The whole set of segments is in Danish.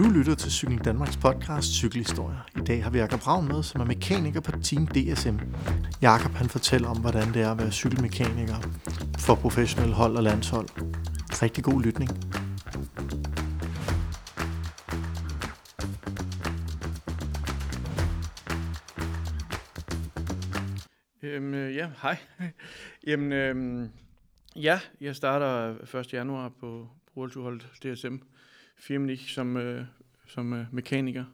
Du lytter til Cykel Danmarks podcast Cykelhistorier. I dag har vi Jakob Ravn med, som er mekaniker på Team DSM. Jakob han fortæller om, hvordan det er at være cykelmekaniker for professionelle hold og landshold. Rigtig god lytning. Øhm, øh, ja, hej. Jamen, øhm, ja, jeg starter 1. januar på World DSM Firmenich som, øh, som øh, mekaniker.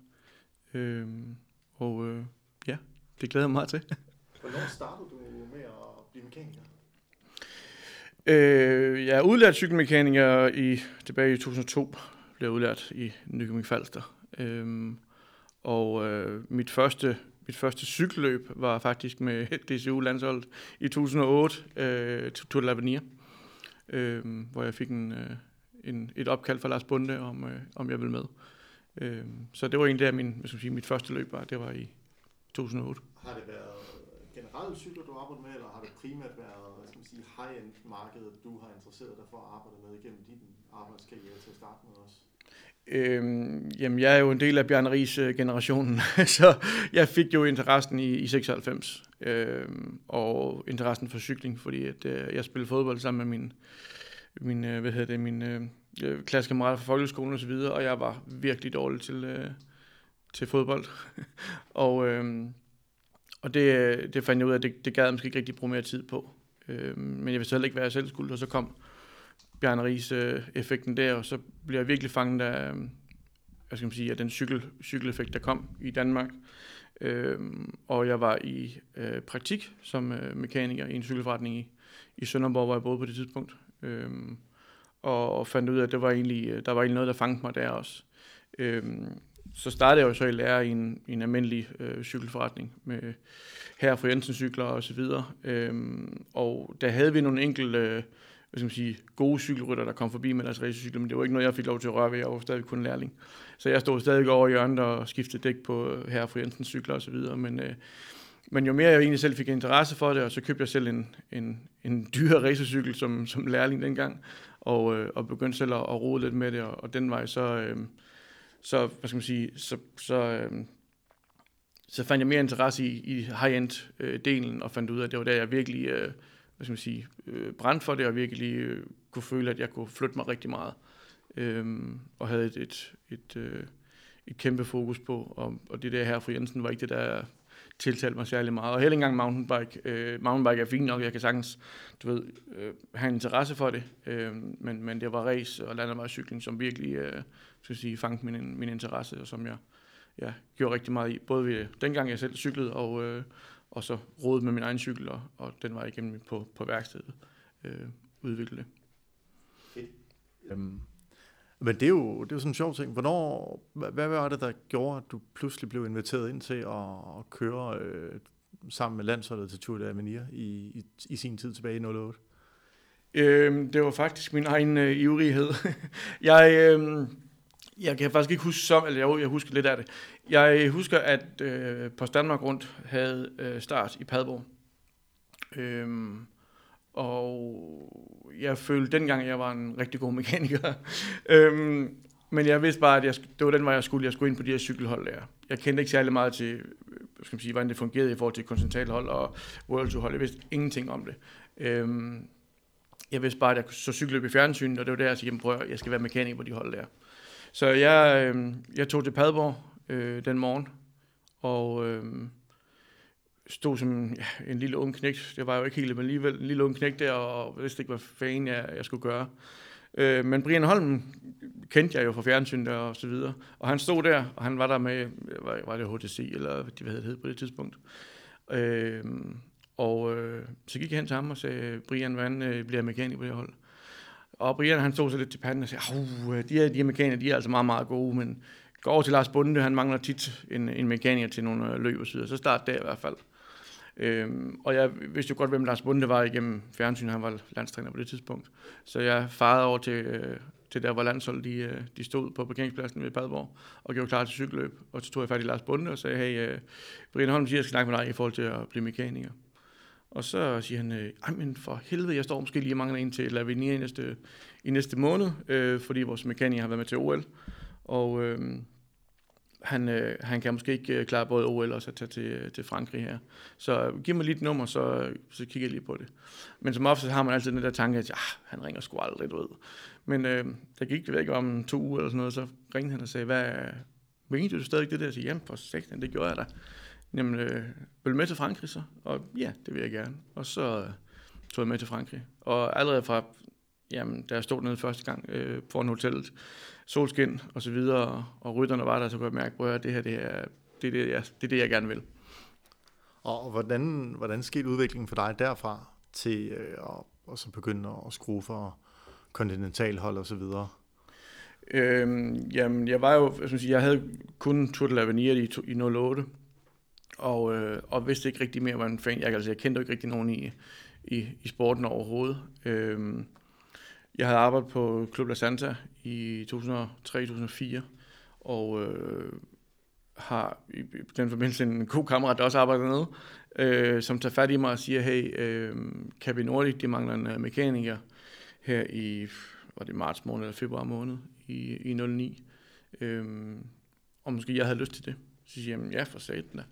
Øhm, og øh, ja, det glæder jeg mig meget til. Hvornår startede du med at blive mekaniker? Øh, jeg er udlært cykelmekaniker i, tilbage i 2002. Blev udlært i Nykøbing Falster. Øhm, og øh, mit første mit første cykelløb var faktisk med DCU landsholdet i 2008 øh, Tour de l'Avenir, øh, hvor jeg fik en, øh, en, et opkald fra Lars Bunde, om, øh, om jeg ville med. Øh, så det var egentlig der, min, hvad skal sige, mit første løb var. Det var i 2008. Har det været generelle cykler, du arbejder med, eller har det primært været hvad skal man sige, high-end markedet, du har interesseret dig for at arbejde med igennem din arbejdskarriere til at starte med også? Øhm, jamen, jeg er jo en del af Bjarne Ries øh, generationen, så jeg fik jo interessen i, i 96, øhm, og interessen for cykling, fordi at, øh, jeg spillede fodbold sammen med min, min øh, hvad hedder det, min øh, øh klassekammerater fra folkeskolen og så videre, og jeg var virkelig dårlig til, øh, til fodbold. og øh, og det, det fandt jeg ud af, at det, det gad jeg måske ikke rigtig bruge mere tid på. Øh, men jeg vidste heller ikke være selv skulle, og så kom Bjarne Ries øh, effekten der, og så blev jeg virkelig fanget af, øhm, hvad skal man sige, af den cykel, cykeleffekt, der kom i Danmark. Øh, og jeg var i øh, praktik som øh, mekaniker i en cykelforretning i, i Sønderborg, hvor jeg boede på det tidspunkt. Øh, og, og fandt ud af, at det var egentlig, øh, der var egentlig noget, der fangede mig der også. Øhm, så startede jeg jo så i lære i en, i en almindelig øh, cykelforretning med her for Jensen cykler og så videre. Øhm, og der havde vi nogle enkelte øh, hvad skal man sige, gode cykelrytter, der kom forbi med deres racecykler, men det var ikke noget, jeg fik lov til at røre ved. Jeg var stadig kun lærling. Så jeg stod stadig over i hjørnet og skiftede dæk på øh, her for Jensen cykler og så videre. Men, øh, men jo mere jeg egentlig selv fik interesse for det, og så købte jeg selv en, en, en dyr racercykel som, som lærling dengang, og, øh, og begyndte selv at, at rode lidt med det, og, og den vej så... Øh, så, hvad skal man sige, så, så, øh, så fandt jeg mere interesse i, i high-end-delen, øh, og fandt ud af, at det var der, jeg virkelig, øh, hvad skal man sige, øh, brændte for det, og virkelig øh, kunne føle, at jeg kunne flytte mig rigtig meget. Øh, og havde et, et, et, øh, et kæmpe fokus på, og, og det der her fra Jensen var ikke det, der tiltalte mig særlig meget. Og heller ikke engang mountainbike. Øh, mountainbike er fint nok, jeg kan sagtens du ved, øh, have en interesse for det, øh, men, men det var race og landevejscykling, som virkelig øh, skal sige, fangede min, min interesse, og som jeg ja, gjorde rigtig meget i. Både ved, dengang jeg selv cyklede, og, øh, og så rådet med min egen cykel, og, og den var igennem på, på værkstedet øh, udvikle det. Øhm, men det er, jo, det er jo sådan en sjov ting. Hvornår, hvad, hvad var det, der gjorde, at du pludselig blev inviteret ind til at, at køre øh, sammen med landsholdet til Tour de Avenir i, i, i sin tid tilbage i 08? Øhm, det var faktisk min egen øh, ivrighed. jeg, øh, jeg kan faktisk ikke huske som, eller jeg, jeg husker lidt af det. Jeg husker, at øh, på Danmark Rundt havde øh, start i Padborg. Øhm, og jeg følte dengang, at jeg var en rigtig god mekaniker. øhm, men jeg vidste bare, at jeg, det var den vej, jeg skulle. Jeg skulle ind på de her cykelhold der. Jeg kendte ikke særlig meget til, øh, skal man sige, hvordan det fungerede i forhold til kontinentalhold og World Tour hold. Jeg vidste ingenting om det. Øhm, jeg vidste bare, at jeg så cykeløb i fjernsynet, og det var der, jeg sagde, prøv jeg skal være mekaniker på de hold der. Så jeg, øh, jeg tog til Padborg øh, den morgen, og øh, stod som ja, en lille ung knægt. Det var jo ikke helt, men alligevel en lille ung knægt der, og vidste ikke, hvad fanden jeg, jeg skulle gøre. Øh, men Brian Holm kendte jeg jo fra fjernsynet og så videre. Og han stod der, og han var der med, var, var det HTC, eller hvad det hed på det tidspunkt. Øh, og øh, så gik jeg hen til ham og sagde, Brian, hvordan øh, bliver jeg mekaniker på det hold? Og Brian, han stod så lidt til panden og sagde, øh, de her, de her mekanikere, de er altså meget, meget gode, men går over til Lars Bunde, han mangler tit en, en mekaniker til nogle øh, løb og så videre. Så start der i hvert fald. Øhm, og jeg vidste jo godt, hvem Lars Bunde var igennem fjernsyn. Han var landstræner på det tidspunkt. Så jeg farede over til, øh, til der, hvor landsholdet de, øh, de stod på parkeringspladsen ved Padborg og gjorde klar til cykelløb. Og så tog jeg fat i Lars Bunde og sagde, hey, øh, Brian Holm siger, at jeg skal snakke med dig i forhold til at blive mekaniker. Og så siger han, øh, ej men for helvede, jeg står måske lige mangler ind til Lavinia i næste, i næste måned, øh, fordi vores mekaniker har været med til OL. Og øh, han, øh, han kan måske ikke øh, klare både OL og så tage til, øh, til Frankrig her. Så øh, giv mig lige et nummer, så, øh, så kigger jeg lige på det. Men som ofte har man altid den der tanke, at ah, han ringer sgu aldrig ud. Men øh, der gik det væk om to uger eller sådan noget, så ringede han og sagde, hvad, mente du stadig det der? Jeg siger, jamen for satan, det gjorde jeg da. Jamen, øh, vil du med til Frankrig så? Og ja, det vil jeg gerne. Og så øh, tog jeg med til Frankrig. Og allerede fra, jamen, da jeg stod nede første gang øh, foran hotellet, solskin og så videre, og rytterne var der, så kunne jeg mærke, at det her, det er, det er det, jeg, det er det, jeg gerne vil. Og hvordan, hvordan skete udviklingen for dig derfra til øh, at, og så begynde at skrue for kontinentalhold og så videre? Øhm, jamen, jeg var jo, jeg, synes, jeg havde kun Tour de l'Avenir i, i 08, og, øh, og vidste ikke rigtig mere, hvad en fan. Jeg, altså, jeg kendte jo ikke rigtig nogen i, i, i sporten overhovedet. Øhm, jeg havde arbejdet på Club La Santa i 2003-2004, og øh, har i den forbindelse en god kammerat, der også arbejder dernede, øh, som tager fat i mig og siger, hey, øh, Cabi Nordic, de mangler en uh, mekaniker her i var det marts måned eller februar måned i, i 09. Øh, og måske jeg havde lyst til det. Så siger jeg, ja, for satan da.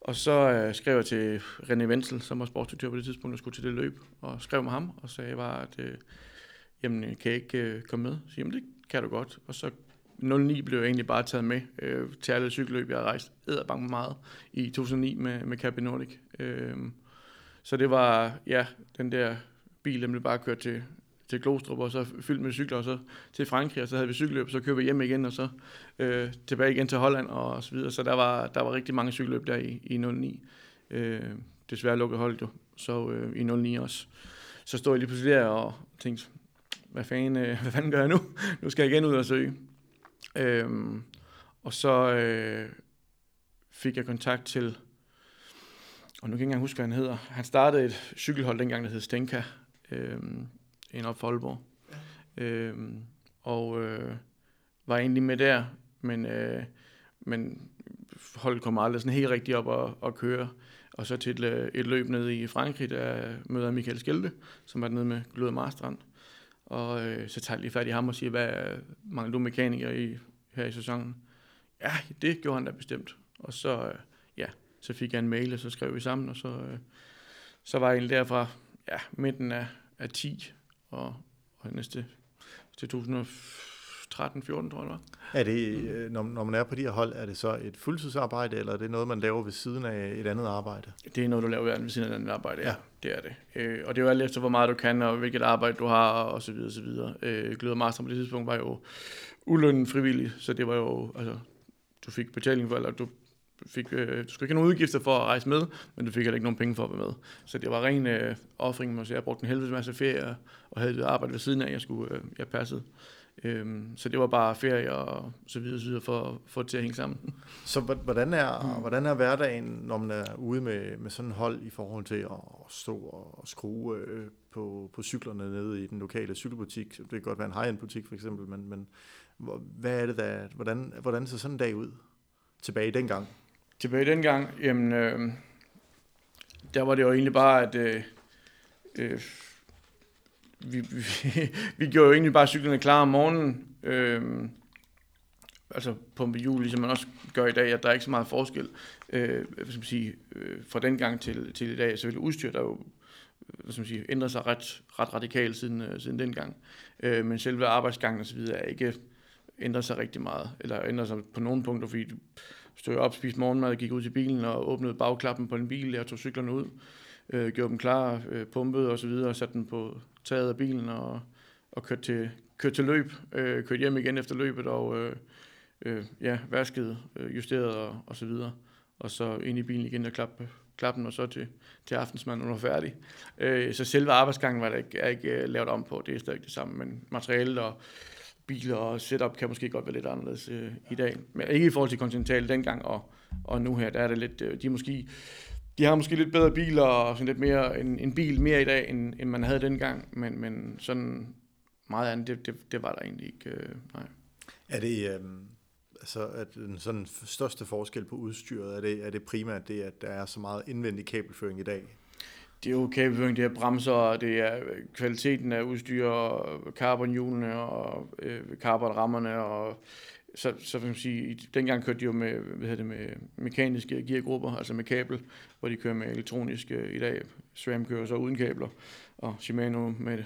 Og så øh, skrev jeg til René Wenzel, som var sportsdirektør på det tidspunkt, og skulle til det løb, og skrev med ham, og sagde bare, at øh, jamen, øh, kan jeg ikke øh, komme med? Så jamen, det kan du godt. Og så 09 blev jeg egentlig bare taget med øh, til alle cykelløb. Jeg havde rejst æderbank meget i 2009 med, med Capi Nordic. Øh, så det var, ja, den der bil, den blev bare kørt til, til Glostrup, og så fyldt med cykler, og så til Frankrig, og så havde vi cykelløb, så kørte vi hjem igen, og så øh, tilbage igen til Holland, og så videre. Så der var, der var rigtig mange cykelløb der i, i 09. Øh, desværre lukkede holdet jo, så øh, i 09 også. Så stod jeg lige pludselig der og tænkte, hvad fanden, øh, hvad fanden gør jeg nu? nu skal jeg igen ud og søge. Øh, og så øh, fik jeg kontakt til, og nu kan jeg ikke engang huske, hvad han hedder. Han startede et cykelhold dengang, der hed Stenka. Øh, en op for Aalborg. Ja. Øhm, og øh, var egentlig med der, men, øh, men holdet kom aldrig sådan helt rigtigt op og, og køre. Og så til et, øh, et løb ned i Frankrig, der møder Michael Skelte, som var nede med Glød Marstrand. Og øh, så tager jeg lige fat i ham og siger, hvad mangler du mekaniker i, her i sæsonen? Ja, det gjorde han da bestemt. Og så, øh, ja, så fik jeg en mail, og så skrev vi sammen, og så, øh, så var jeg egentlig derfra ja, midten af, af 10 og, og næste til 2000 14 tror jeg det Er det, mm. når, når man er på de her hold, er det så et fuldtidsarbejde, eller er det noget, man laver ved siden af et andet arbejde? Det er noget, du laver ved siden af et andet arbejde, ja. ja. Det er det. Øh, og det er jo alt efter, hvor meget du kan, og hvilket arbejde du har, og så videre, og så videre. Øh, Gløder Master på det tidspunkt var jo ulønnen frivillig, så det var jo, altså, du fik betaling for, eller du fik, øh, du skulle ikke have nogen udgifter for at rejse med, men du fik heller ikke nogen penge for at være med. Så det var ren øh, offring, man jeg brugte en helvedes masse ferie, og havde et arbejde ved siden af, jeg skulle, øh, jeg passede. Øhm, så det var bare ferie og så videre, så videre for, for det til at hænge sammen. Så hvordan er, mm. hvordan er hverdagen, når man er ude med, med sådan en hold i forhold til at stå og skrue øh, på, på cyklerne nede i den lokale cykelbutik? Det kan godt være en high-end butik for eksempel, men, men hvad er det der, hvordan, hvordan ser sådan en dag ud tilbage dengang? Tilbage dengang, jamen, øh, der var det jo egentlig bare, at øh, øh, vi, vi, vi gjorde jo egentlig bare cyklerne klar om morgenen, øh, altså pumpe hjul, ligesom man også gør i dag, at der er ikke så meget forskel øh, hvad skal man sige, øh, fra den gang til, til i dag. Selvfølgelig udstyr, der jo øh, hvad skal man sige, ændrer sig ret, ret radikalt siden, øh, siden dengang. Øh, men selve arbejdsgangen osv. er ikke ændret sig rigtig meget, eller ændrer sig på nogle punkter, fordi du stod op, spiste morgenmad, gik ud til bilen og åbnede bagklappen på en bil, jeg tog cyklerne ud, øh, gjorde dem klar, øh, pumpede og så videre, og satte dem på taget af bilen og, og kørt, til, kørt til løb, øh, kørt hjem igen efter løbet og øh, øh, ja, vasket, øh, justeret og, og så videre. Og så ind i bilen igen og klappe, klappen og så til, til aftensmad, når du var færdig. Øh, så selve arbejdsgangen var der ikke, er ikke uh, lavet om på, det er stadig det samme, men materialet og biler og setup kan måske godt være lidt anderledes øh, i dag. Men ikke i forhold til Continental dengang og, og nu her, der er det lidt, øh, de måske, de har måske lidt bedre biler og sådan lidt mere, en, en bil mere i dag, end, end man havde dengang, men, men sådan meget andet, det, det, det var der egentlig ikke, øh, nej. Er det, øh, altså, at den sådan største forskel på udstyret, er det, er det primært det, at der er så meget indvendig kabelføring i dag? det er jo kabelføring, det er bremser, det er kvaliteten af udstyr, carbonhjulene og øh, carbonrammerne og så, så vil man sige, dengang kørte de jo med, hvad hedder det, med mekaniske geargrupper, altså med kabel, hvor de kører med elektroniske i dag. SRAM kører så uden kabler, og Shimano med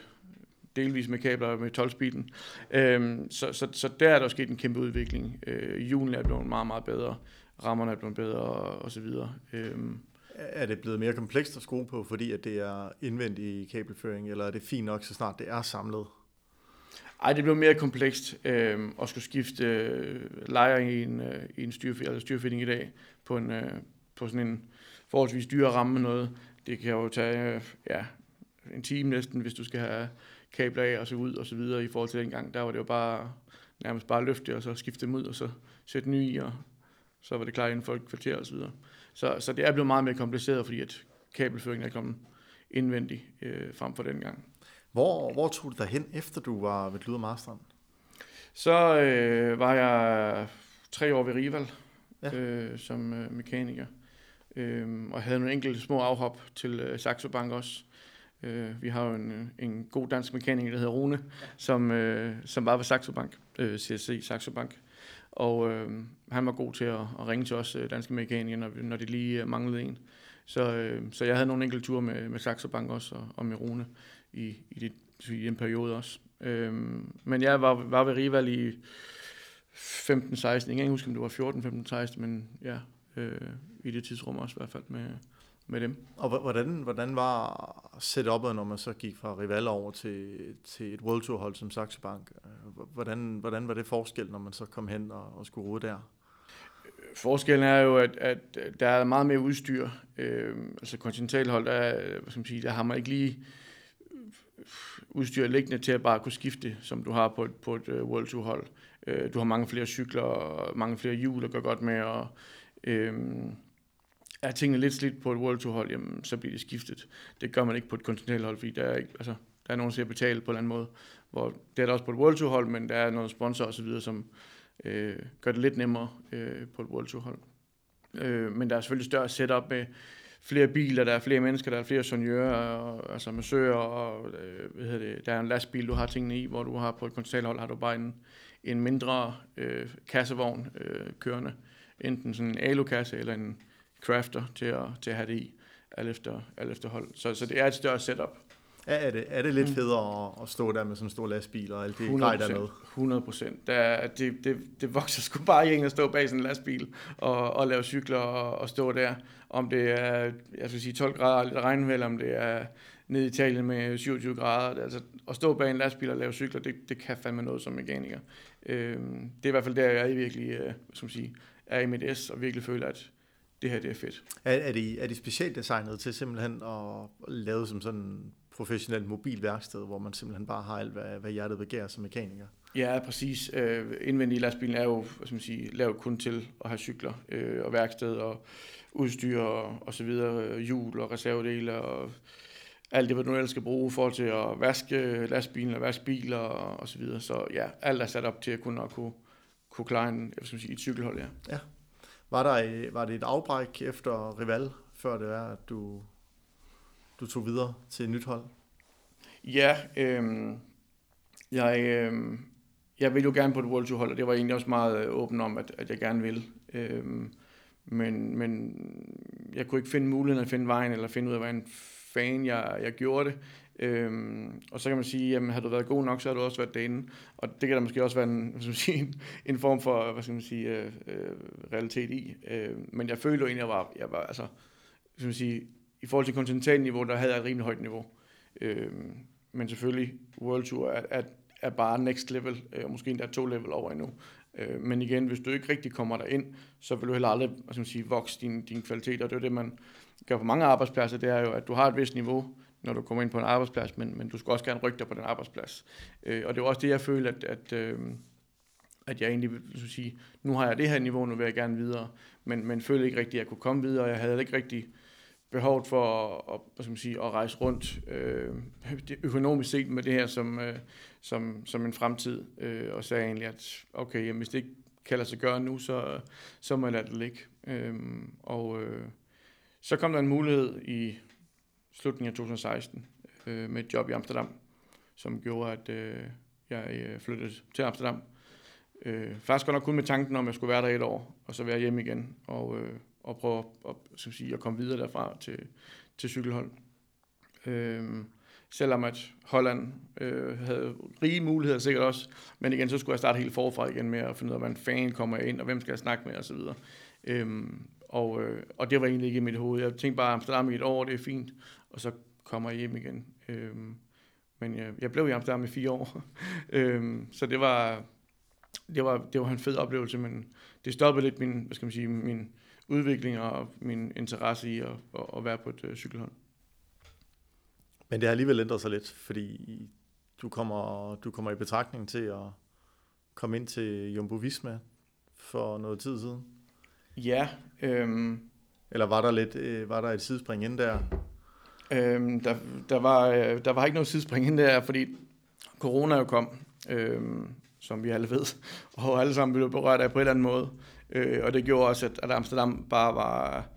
delvis med kabler med 12-speeden. Øhm, så, så, så der er der sket en kæmpe udvikling. Øh, julen er blevet meget, meget bedre, rammerne er blevet bedre og, og så videre. Øhm, er det blevet mere komplekst at skrue på, fordi at det er indvendig kabelføring, eller er det fint nok, så snart det er samlet? Ej, det blev mere komplekst øh, at skulle skifte øh, lejer i en, øh, i en styrf- eller altså styrfitting i dag på, en, øh, på sådan en forholdsvis dyre ramme med noget. Det kan jo tage øh, ja, en time næsten, hvis du skal have kabler af og så ud og så videre i forhold til dengang. Der var det jo bare nærmest bare løfte og så skifte dem ud og så sætte nye i, og så var det klar inden for et kvarter og så videre. Så, så det er blevet meget mere kompliceret, fordi at kabelføringen er kommet indvendig øh, frem for dengang. Hvor, hvor tog du dig hen, efter du var ved Luder Masteren? Så øh, var jeg tre år ved Rival ja. øh, som øh, mekaniker, øh, og havde nogle enkelte små afhop til øh, Saxo Bank også. Øh, vi har jo en, en god dansk mekaniker, der hedder Rune, ja. som, øh, som var ved Saxo Bank, øh, CSC Saxo Bank. Og øh, han var god til at, at ringe til os øh, danske mekanikere, når, når de lige øh, manglede en. Så, øh, så jeg havde nogle enkelte ture med, med Saxo Bank også, og, og med Rune i, i, det, i den periode også. Øhm, men jeg var, var ved Rival i 15-16, jeg kan ikke huske, om det var 14, 15, 16, men ja, øh, i det tidsrum også i hvert fald med, med dem. Og hvordan, hvordan var setupet, når man så gik fra Rival over til, til et World Tour hold som Saxo Bank? Hvordan, hvordan var det forskel, når man så kom hen og, og skulle rode der? Forskellen er jo, at, at der er meget mere udstyr. Øh, altså kontinentalhold, der, hvad skal man sige, der har man ikke lige udstyr liggende til at bare kunne skifte, som du har på et, på et øh, World Tour hold. Øh, du har mange flere cykler og mange flere hjul at gøre godt med, og uh, er tingene lidt slidt på et World Tour hold, jamen, så bliver det skiftet. Det gør man ikke på et kontinentalt hold, fordi der er, ikke, altså, der er nogen, der betale på en eller anden måde. Hvor det er der også på et World Tour hold, men der er noget sponsor og så videre, som øh, gør det lidt nemmere øh, på et World Tour hold. Øh, men der er selvfølgelig større setup med flere biler, der er flere mennesker, der er flere sonjører, og, altså massører, og øh, hvad hedder det, der er en lastbil, du har tingene i, hvor du har på et kontinentalhold, har du bare en, en mindre øh, kassevogn øh, kørende, enten sådan en alukasse eller en crafter til at, til at have det i, alt efter, alt efter hold. Så, så det er et større setup. Ja, er det, er det lidt mm. federe at, at stå der med sådan en stor lastbil og alt det grej med? 100 procent. Det, det, det vokser sgu bare i at stå bag sådan en lastbil og, og lave cykler og, og stå der. Om det er jeg skal sige 12 grader lidt regnvæld, om det er nede i Italien med 27 grader. Altså, at stå bag en lastbil og lave cykler, det, det kan fandme noget som mekaniker. Øhm, det er i hvert fald der, jeg virkelig øh, som sige, er i mit S og virkelig føler, at det her det er fedt. Er, er, de, er de specielt designet til simpelthen at lave som sådan professionelt mobilværksted, hvor man simpelthen bare har alt, hvad, hvad hjertet begærer som mekaniker. Ja, præcis. Øh, indvendig i lastbilen er jo man sige, lavet kun til at have cykler øh, og værksted og udstyr og, og så videre, hjul og reservedele og alt det, hvad du ellers skal bruge for til at vaske lastbilen og vaske biler og, og så videre. Så ja, alt er sat op til at kunne, at kunne, kunne klare en, jeg skal sige, et cykelhold, ja. ja. Var, der, var det et afbræk efter Rival, før det er, at du du tog videre til et nyt hold? Ja, øh, jeg, øh, jeg vil jo gerne på et World Tour hold, og det var egentlig også meget øh, åben om, at, at jeg gerne vil. Øh, men, men jeg kunne ikke finde muligheden at finde vejen, eller finde ud af, hvordan fan jeg, jeg gjorde det. Øhm, og så kan man sige, jamen har du været god nok, så har du også været derinde. Og det kan der måske også være en, hvad skal man sige, en, en form for hvad skal man sige, øh, øh, realitet i. Øh, men jeg følte jo egentlig, at jeg var, jeg var altså, hvad skal man sige, i forhold til kontinentalniveau, der havde jeg et rimelig højt niveau. Øh, men selvfølgelig, World Tour er, er, er bare next level, øh, og måske endda to level over endnu. Øh, men igen, hvis du ikke rigtig kommer der ind, så vil du heller aldrig hvad skal man sige, vokse din, din kvalitet, og det er det, man gør på mange arbejdspladser, det er jo, at du har et vist niveau, når du kommer ind på en arbejdsplads, men, men du skal også gerne rykke dig på den arbejdsplads. Øh, og det er også det, jeg føler, at, at, øh, at jeg egentlig vil sige, nu har jeg det her niveau, nu vil jeg gerne videre, men, men føler ikke rigtigt, at jeg kunne komme videre, og jeg havde ikke rigtig behovet for at, hvad skal man sige, at rejse rundt øh, økonomisk set med det her som, øh, som, som en fremtid, øh, og sagde egentlig, at okay, jamen, hvis det ikke kan lade sig gøre nu, så, så må jeg lade det ligge. Øh, og øh, så kom der en mulighed i slutningen af 2016 øh, med et job i Amsterdam, som gjorde, at øh, jeg øh, flyttede til Amsterdam Øh, faktisk godt nok kun med tanken om, at jeg skulle være der et år, og så være hjemme igen, og, øh, og prøve at, at, sige, at komme videre derfra til, til cykelhold. Øhm, selvom at Holland øh, havde rige muligheder sikkert også, men igen, så skulle jeg starte helt forfra igen med at finde ud af, hvordan fan kommer ind, og hvem skal jeg snakke med, osv. Øhm, og, øh, og det var egentlig ikke i mit hoved. Jeg tænkte bare, Amsterdam i et år, det er fint, og så kommer jeg hjem igen. Øhm, men jeg, jeg blev i Amsterdam i fire år, øhm, så det var, det, var, det var en fed oplevelse, men det stoppede lidt min, hvad skal man sige, min udvikling og min interesse i at, at, at være på et uh, cykelhold. Men det har alligevel ændret sig lidt, fordi du kommer, du kommer i betragtning til at komme ind til Jumbo Visma for noget tid siden. Ja. Øhm, Eller var der lidt øh, var der et sidespring ind der? Øhm, der, der, var, øh, der var ikke noget sidespring ind der, fordi corona jo kom, øhm, som vi alle ved, og alle sammen blev berørt af på en eller anden måde. Øh, og det gjorde også, at, at Amsterdam bare var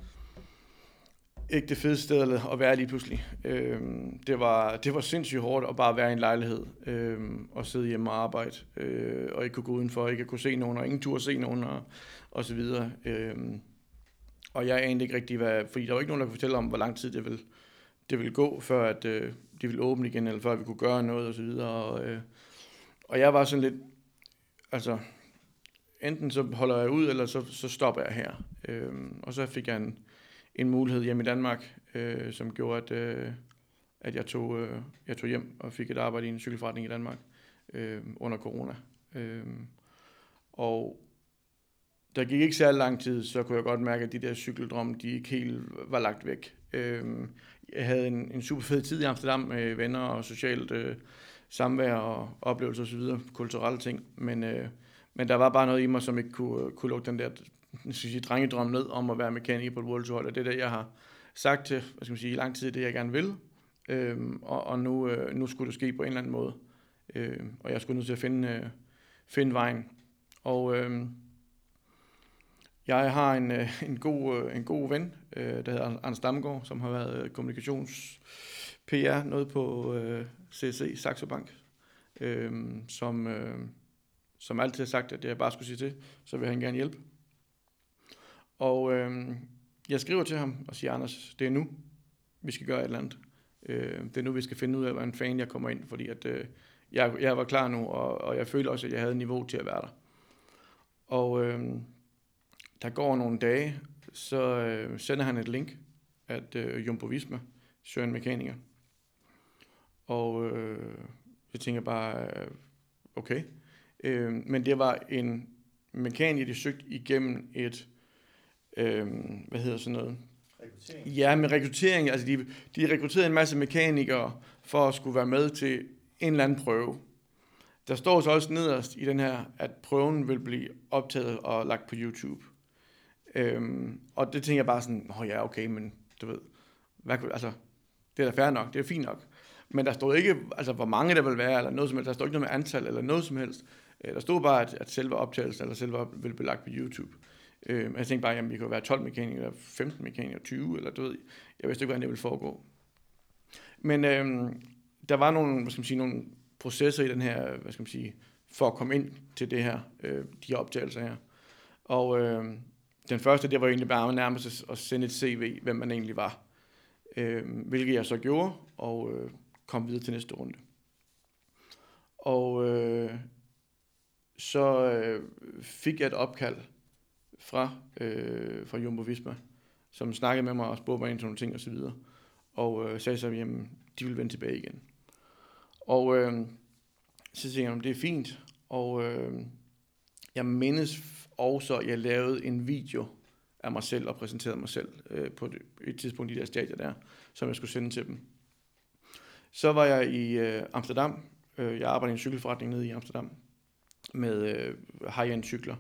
ikke det fedeste sted at være lige pludselig. Øh, det, var, det var sindssygt hårdt at bare være i en lejlighed øh, og sidde hjemme og arbejde, øh, og ikke kunne gå udenfor, ikke kunne se nogen, og ingen tur at se nogen, og, og så videre. Øh, og jeg anede ikke rigtig, hvad, fordi der var ikke nogen, der kunne fortælle om, hvor lang tid det ville, det ville gå, før at, øh, det ville åbne igen, eller før vi kunne gøre noget, og så videre. Og, øh, og jeg var sådan lidt, altså, enten så holder jeg ud, eller så, så stopper jeg her. Øh, og så fik jeg en, en mulighed hjemme i Danmark, øh, som gjorde, at, øh, at jeg, tog, øh, jeg tog hjem og fik et arbejde i en cykelforretning i Danmark øh, under corona. Øh, og der gik ikke særlig lang tid, så kunne jeg godt mærke, at de der cykeldrømme, de ikke helt var lagt væk. Øh, jeg havde en, en super fed tid i Amsterdam med venner og socialt øh, samvær og oplevelser osv., kulturelle ting, men, øh, men der var bare noget i mig, som ikke kunne, øh, kunne lukke den der synes jeg, drengedrøm ned om at være mekaniker på et World Tour, og det er det, jeg har sagt til, hvad skal man sige, i lang tid, det jeg gerne vil, øhm, og, og nu, øh, nu skulle det ske på en eller anden måde, øhm, og jeg skulle nødt til at finde, øh, finde vejen, og øh, jeg har en, øh, en, god, øh, en god ven, øh, der hedder Anders Damgaard, som har været øh, kommunikations PR, noget på øh, CC, Saxo Bank, øh, som, øh, som altid har sagt, at jeg bare skulle sige til, så vil han gerne hjælpe. Og øh, jeg skriver til ham og siger, Anders, det er nu, vi skal gøre et eller andet. Øh, det er nu, vi skal finde ud af, hvordan fan jeg kommer ind, fordi at, øh, jeg, jeg var klar nu, og, og jeg følte også, at jeg havde niveau til at være der. Og øh, der går nogle dage, så øh, sender han et link, at øh, Jumbo Visma søger en mekaniker. Og øh, jeg tænker bare, øh, okay. Øh, men det var en mekaniker, der søgte igennem et øh, hvad hedder sådan noget? Rekruttering. Ja, med rekruttering. Altså, de, de rekrutterede en masse mekanikere for at skulle være med til en eller anden prøve. Der står så også nederst i den her, at prøven vil blive optaget og lagt på YouTube. Øhm, og det tænker jeg bare sådan, åh ja, okay, men du ved, hvad, altså, det er da fair nok, det er fint nok. Men der stod ikke, altså hvor mange der vil være, eller noget som helst, der stod ikke noget med antal, eller noget som helst. Øh, der stod bare, at, at selve optagelsen, eller selve vil blive lagt på YouTube. Øh, jeg tænkte bare, at vi kunne være 12 mekanikere, eller 15 mekanikere, 20, eller du ved, jeg vidste ikke, hvordan det ville foregå. Men øh, der var nogle, hvad skal man sige, nogle processer i den her, hvad skal man sige, for at komme ind til det her, øh, de her optagelser her. Og øh, den første, det var egentlig bare nærmest at sende et CV, hvem man egentlig var. Øh, hvilket jeg så gjorde, og øh, kom videre til næste runde. Og øh, så øh, fik jeg et opkald fra, øh, fra Jumbo Visma, som snakkede med mig og spurgte mig ind til nogle ting osv. Og, og øh, sagde så, at jamen, de vil vende tilbage igen. Og øh, så tænkte jeg, det er fint. Og øh, jeg mindes også, at jeg lavede en video af mig selv og præsenterede mig selv øh, på et, tidspunkt i de der stadier der, som jeg skulle sende til dem. Så var jeg i øh, Amsterdam. Øh, jeg arbejder i en cykelforretning nede i Amsterdam med øh, high-end cykler.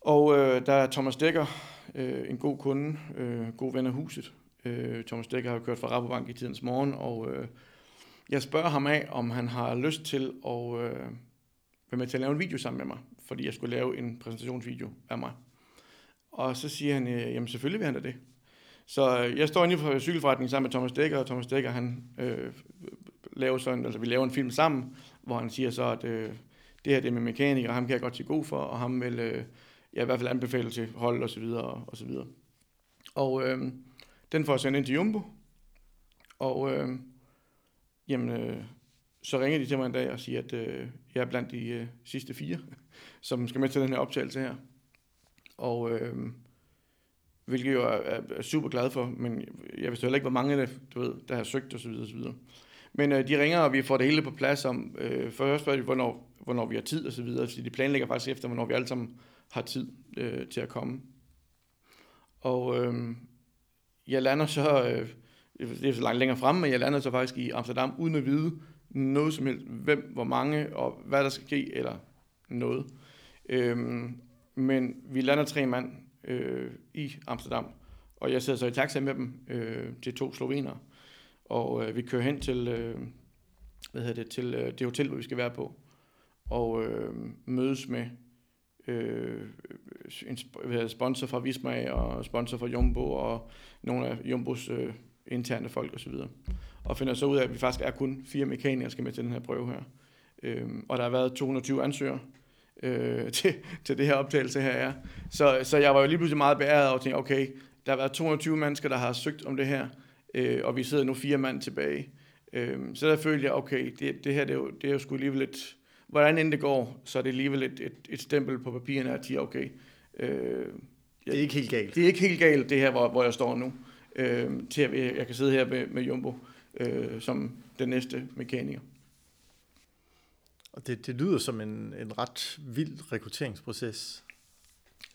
Og øh, der er Thomas Dækker, øh, en god kunde, øh, god ven af huset. Øh, Thomas Dækker har kørt fra Rabobank i tidens morgen, og øh, jeg spørger ham af, om han har lyst til at øh, være med til at lave en video sammen med mig, fordi jeg skulle lave en præsentationsvideo af mig. Og så siger han, øh, jamen selvfølgelig vil han da det. Så øh, jeg står inde for cykelforretningen sammen med Thomas Dækker, og Thomas Dækker, han øh, laver sådan, altså vi laver en film sammen, hvor han siger så, at øh, det her det med mekaniker, ham kan jeg godt til god for, og ham vil øh, jeg i hvert fald anbefale til hold og så videre og så videre. Og øh, den får jeg sendt ind til Jumbo, og øh, jamen, øh, så ringer de til mig en dag og siger, at øh, jeg er blandt de øh, sidste fire, som skal med til den her optagelse her. Og øh, hvilket jeg er, er, super glad for, men jeg vidste heller ikke, hvor mange der, du ved, der har søgt osv. osv. Men øh, de ringer, og vi får det hele på plads om, øh, først spørger de, hvornår, hvornår vi har tid og så videre, fordi de planlægger faktisk efter, hvornår vi alle sammen har tid øh, til at komme. Og øh, jeg lander så, øh, det er så langt længere fremme, men jeg lander så faktisk i Amsterdam, uden at vide noget som helst, hvem, hvor mange, og hvad der skal ske, eller noget. Øh, men vi lander tre mand øh, i Amsterdam, og jeg sidder så i taxa med dem øh, til to slovenere, og øh, vi kører hen til, øh, hvad hedder det, til øh, det hotel, hvor vi skal være på, og øh, mødes med øh, en sponsor fra Visma og sponsor fra Jumbo og nogle af Jumbos øh, interne folk osv. Og, og finder så ud af, at vi faktisk er kun fire mekanikere, der skal med til den her prøve her. Øh, og der har været 220 ansøgere øh, til, til det her optagelse her. Ja. Så, så jeg var jo lige pludselig meget beæret og tænkte, okay, der har været 220 mennesker, der har søgt om det her, øh, og vi sidder nu fire mand tilbage. Øh, så der følte jeg, okay, det, det her det er, jo, det er jo sgu alligevel lidt, hvordan end det går, så er det alligevel et, et, et stempel på papirerne, at sige, okay, øh, det er ikke helt galt. Det er ikke helt galt, det her, hvor, hvor jeg står nu. Øh, til at jeg kan sidde her med, med Jumbo øh, som den næste mekaniker. Og det, det lyder som en, en ret vild rekrutteringsproces.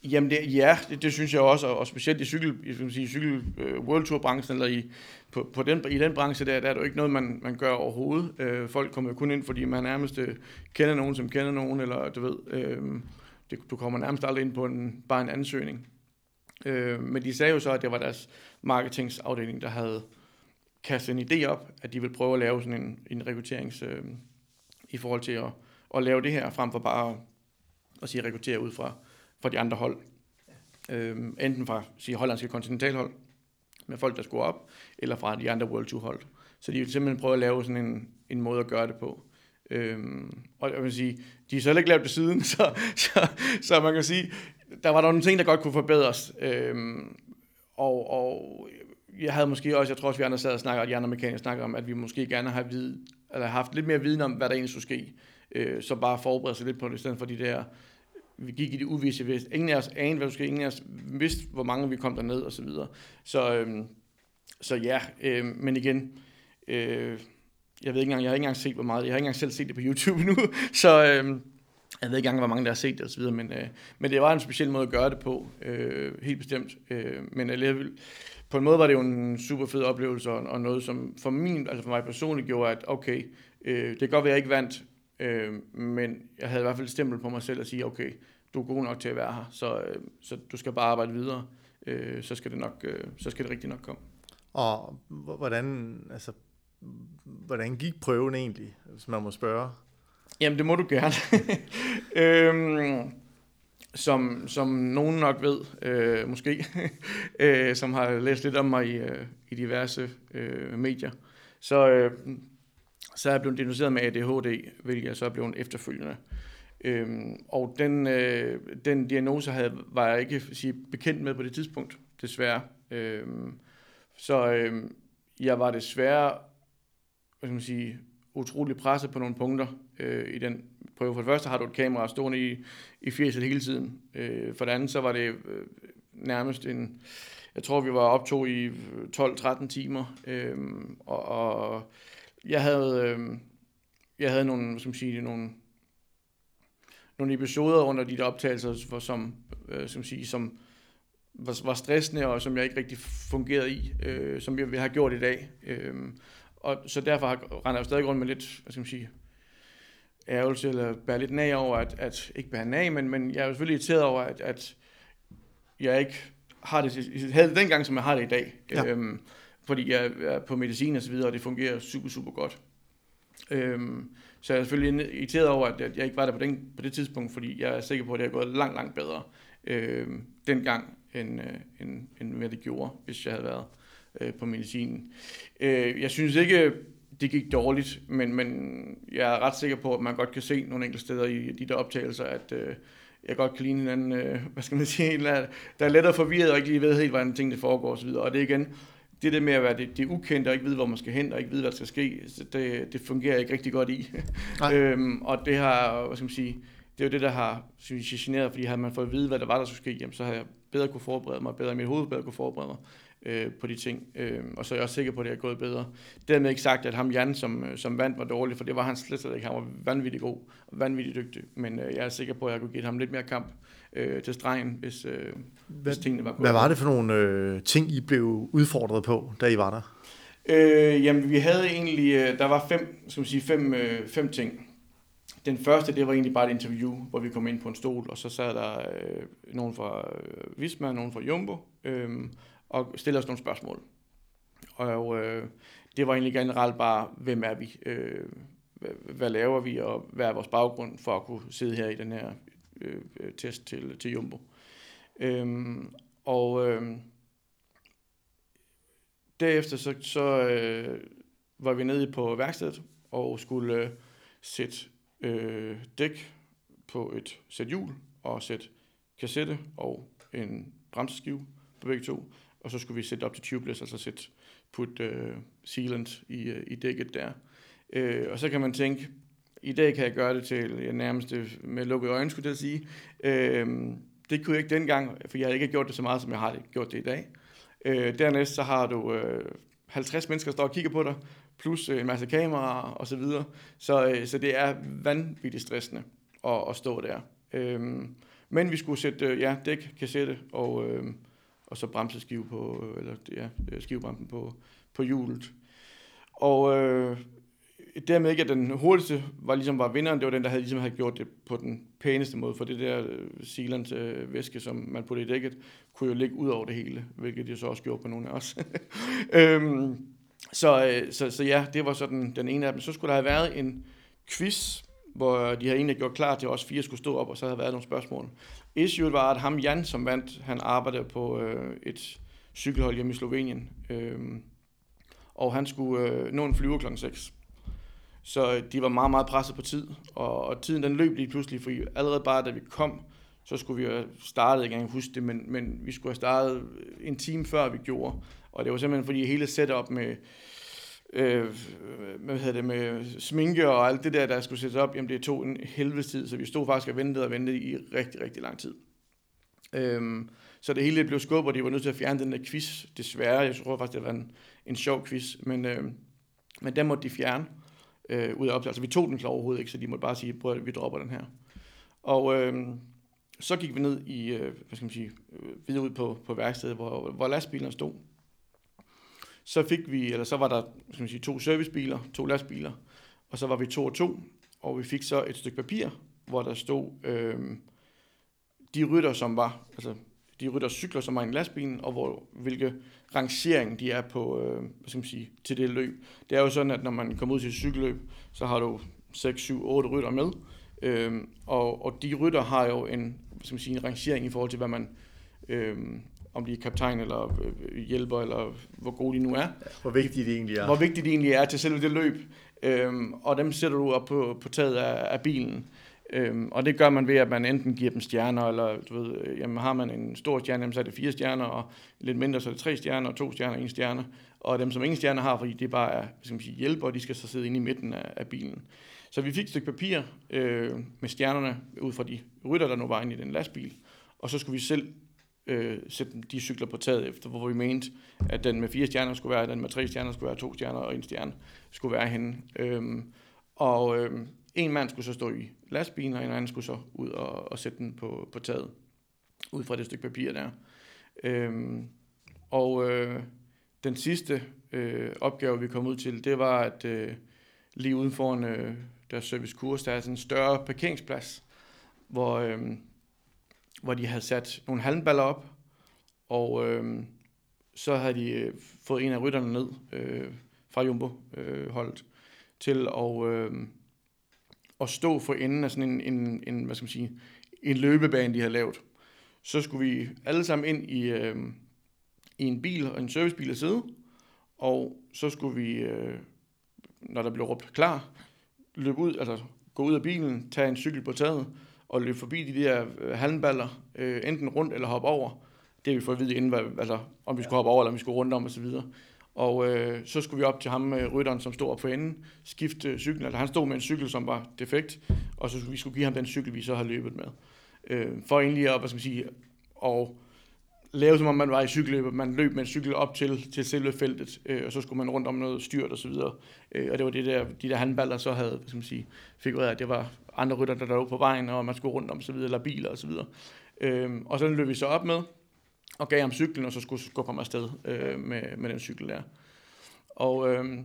Jamen det, ja, det, det synes jeg også, og, og specielt i cykel, jeg skal sige, cykel uh, World Tour branchen eller i, på, på den, i den branche der, der er det jo ikke noget, man, man gør overhovedet. Uh, folk kommer jo kun ind, fordi man nærmest uh, kender nogen, som kender nogen, eller du ved, uh, det, du kommer nærmest aldrig ind på en, bare en ansøgning. Uh, men de sagde jo så, at det var deres marketingsafdeling, der havde kastet en idé op, at de ville prøve at lave sådan en, en rekrutterings... Uh, i forhold til at, at lave det her, frem for bare at, at sige rekruttere ud fra, fra de andre hold. Øhm, enten fra sige, hollandske kontinentalhold, med folk, der skulle op, eller fra de andre World Tour hold. Så de vil simpelthen prøve at lave sådan en, en måde at gøre det på. Øhm, og jeg vil sige, de har så ikke lavet det siden, så, så, så man kan sige, der var der nogle ting, der godt kunne forbedres. Øhm, og, og jeg havde måske også, jeg tror også, vi andre sad og snakkede, og de andre mekanikere snakkede om, at vi måske gerne har vid, eller haft lidt mere viden om, hvad der egentlig skulle ske. Øh, så bare forberede sig lidt på det, i stedet for de der, vi gik i det uvisse, vest. Ingen af os anede, hvad skulle ingen af os vidste, hvor mange vi kom derned, og så videre. Så, øhm, så ja, øhm, men igen, øh, jeg ved ikke engang, jeg har ikke engang set, hvor meget, jeg har ikke engang selv set det på YouTube nu, så øhm, jeg ved ikke engang, hvor mange der har set det, og så videre, men, øh, men det var en speciel måde at gøre det på, øh, helt bestemt. Øh, men alligevel, på en måde var det jo en super fed oplevelse, og, og noget, som for, min, altså for mig personligt gjorde, at okay, øh, det kan godt være, at jeg ikke vandt, øh, men jeg havde i hvert fald et stempel på mig selv at sige, okay, du er god nok til at være her, så, øh, så du skal bare arbejde videre, øh, så, skal det nok, øh, så skal det rigtig nok komme. Og hvordan, altså, hvordan gik prøven egentlig, hvis man må spørge? Jamen, det må du gerne. øhm, som, som nogen nok ved, øh, måske, øh, som har læst lidt om mig i, øh, i diverse øh, medier, så, øh, så er jeg blevet diagnosticeret med ADHD, hvilket jeg så er blevet efterfølgende. Øhm, og den, øh, den diagnose havde, var jeg ikke sige, bekendt med på det tidspunkt, desværre. Øhm, så øh, jeg var desværre hvad skal man sige, utrolig presset på nogle punkter øh, i den prøve. For det første har du et kamera stående i, i fjeset hele tiden. Øh, for det andet så var det øh, nærmest en, jeg tror vi var optog i 12-13 timer, øh, og, og jeg havde, øh, jeg havde nogle, som sige, nogle, nogle episoder under de der optagelser, for, som, øh, som, sige, som var, var stressende, og som jeg ikke rigtig fungerede i, øh, som jeg vil have gjort i dag. Øh, og så derfor render jeg stadig rundt med lidt, hvad skal man sige, ærgelse, eller bære lidt nag over, at, at ikke bære nag, men, men jeg er selvfølgelig irriteret over, at, at jeg ikke har det, havde det dengang, som jeg har det i dag. Ja. Øhm, fordi jeg er på medicin og så videre, og det fungerer super, super godt. Øhm, så jeg er selvfølgelig irriteret over, at jeg ikke var der på, den, på det tidspunkt, fordi jeg er sikker på, at det har gået langt, langt bedre øhm, dengang, end, øh, end, end hvad det gjorde, hvis jeg havde været øh, på medicinen. Øh, jeg synes ikke, det gik dårligt, men, men jeg er ret sikker på, at man godt kan se nogle enkelte steder i de der optagelser, at øh, jeg godt kan ligne en anden, øh, hvad skal man sige, en, der er lettere forvirret og ikke lige ved helt, hvordan tingene foregår osv. Og det er igen, det der med at være det, det ukendte og ikke vide, hvor man skal hen og ikke vide, hvad der skal ske, det, det fungerer ikke rigtig godt i. øhm, og det har, hvad skal man sige, det er jo det, der har synes jeg, generet, fordi havde man fået at vide, hvad der var, der skulle ske, jamen, så havde jeg bedre kunne forberede mig, bedre i mit hoved, bedre kunne forberede mig øh, på de ting. Øh, og så er jeg også sikker på, at det er gået bedre. Dermed ikke sagt, at ham Jan, som, øh, som vandt, var dårlig, for det var han slet, slet ikke. Han var vanvittig god og vanvittig dygtig. Men øh, jeg er sikker på, at jeg kunne give ham lidt mere kamp øh, til stregen, hvis, øh, hvad, hvis tingene var gået. Hvad var det for nogle øh, ting, I blev udfordret på, da I var der? Øh, jamen, vi havde egentlig, øh, der var fem, skal man sige, fem, øh, fem ting. Den første, det var egentlig bare et interview, hvor vi kom ind på en stol, og så sad der øh, nogen fra øh, Visma, nogen fra Jumbo, øh, og stillede os nogle spørgsmål. Og øh, det var egentlig generelt bare, hvem er vi, øh, hvad, hvad laver vi, og hvad er vores baggrund for at kunne sidde her i den her Øh, øh, test til, til Jumbo. Øhm, og øh, derefter så, så øh, var vi nede på værkstedet og skulle øh, sætte øh, dæk på et sæt hjul og sætte kassette og en bremseskive på begge to. Og så skulle vi sætte op til tubeless, altså sætte put øh, sealant i, øh, i dækket der. Øh, og så kan man tænke, i dag kan jeg gøre det til jeg nærmest øh, med lukkede øjne, skulle jeg sige. Øh, det kunne jeg ikke dengang, for jeg har ikke gjort det så meget, som jeg har gjort det i dag. Øh, dernæst så har du øh, 50 mennesker, der står og kigger på dig, plus øh, en masse kameraer og så videre. Så, øh, så det er vanvittigt stressende at, at stå der. Øh, men vi skulle sætte øh, ja, dæk, kassette og, øh, og så bremseskive på, øh, eller ja, øh, skivebremsen på, på hjulet. Og øh, dermed ikke, at den hurtigste var ligesom var vinderen, det var den, der havde, ligesom havde gjort det på den pæneste måde, for det der øh, Sealands øh, væske, som man puttede i dækket, kunne jo ligge ud over det hele, hvilket de så også gjorde på nogle af os. øhm, så, øh, så, så ja, det var sådan den, ene af dem. Så skulle der have været en quiz, hvor de havde egentlig gjort klar til, at os fire skulle stå op, og så havde været nogle spørgsmål. Issue var, at ham Jan, som vandt, han arbejdede på øh, et cykelhold hjemme i Slovenien, øh, og han skulle øh, nå en flyver klokken 6. Så øh, de var meget, meget presset på tid, og, og tiden den løb lige pludselig, for allerede bare da vi kom, så skulle vi have startet, ikke huske det, men, men vi skulle have startet øh, en time før vi gjorde, og det var simpelthen fordi hele setup med, øh, hvad hedder det, med sminke og alt det der, der skulle sættes op, jamen det tog en helvedes tid, så vi stod faktisk og ventede og ventede i rigtig, rigtig lang tid. Øhm, så det hele blev skubbet, og de var nødt til at fjerne den der quiz, desværre. Jeg tror faktisk, det var en, en sjov quiz, men, øh, men den måtte de fjerne øh, øh, ud af optagelsen. Altså, vi tog den klar overhovedet ikke, så de måtte bare sige, at vi dropper den her. Og øh, så gik vi ned i, øh, hvad skal man sige, øh, videre ud på, på værkstedet, hvor, hvor lastbilerne stod. Så fik vi, eller så var der skal man sige, to servicebiler, to lastbiler, og så var vi to og to, og vi fik så et stykke papir, hvor der stod øh, de rytter, som var, altså de rytter cykler, som var i en lastbil, og hvor, hvilke rangering de er på, øh, hvad skal man sige, til det løb. Det er jo sådan, at når man kommer ud til et cykelløb, så har du 6, 7, 8 rytter med, øh, og, og de rytter har jo en, hvad skal man sige, en rangering i forhold til, hvad man, øh, om de er kaptajn eller øh, hjælper, eller hvor gode de nu er. Hvor vigtigt de egentlig er. Hvor vigtigt de egentlig er til selve det løb. Øhm, og dem sætter du op på, på taget af, af bilen. Øhm, og det gør man ved, at man enten giver dem stjerner, eller du ved, øh, jamen, har man en stor stjerne, jamen, så er det fire stjerner, og lidt mindre, så er det tre stjerner, og to stjerner, og en stjerne. Og dem, som ingen stjerner har, fordi det bare er skal man sige, hjælper, og de skal så sidde inde i midten af, af bilen. Så vi fik et stykke papir øh, med stjernerne ud fra de rytter, der nu var inde i den lastbil. Og så skulle vi selv øh, sætte de cykler på taget efter, hvor vi mente, at den med fire stjerner skulle være, den med tre stjerner skulle være to stjerner, og en stjerne skulle være henne. Øhm, og øh, en mand skulle så stå i lastbilen, og en anden skulle så ud og, og sætte den på, på taget, ud fra det stykke papir der. Øhm, og øh, den sidste øh, opgave, vi kom ud til, det var, at øh, lige uden foran øh, deres servicekurs, der er sådan en større parkeringsplads, hvor, øh, hvor de havde sat nogle halmballer op, og øh, så havde de øh, fået en af rytterne ned øh, fra Jumbo-holdet øh, til at, øh, at stå for enden af sådan en, en, en, hvad skal man sige, en løbebane, de havde lavet. Så skulle vi alle sammen ind i, øh, i en bil, en servicebil at sidde, og så skulle vi øh, når der blev råbt klar, løbe ud, altså gå ud af bilen, tage en cykel på taget, og løbe forbi de der øh, halmballer, øh, enten rundt eller hoppe over. Det har vi fået at vide inden, hvad, altså, om vi skulle hoppe over, eller om vi skulle rundt om osv. Og øh, så skulle vi op til ham, øh, rytteren, som stod op for enden, skifte øh, cyklen. Altså han stod med en cykel, som var defekt, og så vi skulle give ham den cykel, vi så har løbet med. Øh, for egentlig at, hvad skal man sige, og lave som om man var i cykelløb, man løb med en cykel op til, til selve feltet, øh, og så skulle man rundt om noget styrt og så videre. Øh, og det var det der, de der handballer så havde, hvad skal man sige, figureret, at det var andre rytter, der lå på vejen, og man skulle rundt om så videre, eller biler og så videre. Øh, og så løb vi så op med, og gav ham cyklen, og så skulle gå komme afsted øh, med, med den cykel der. Og øh,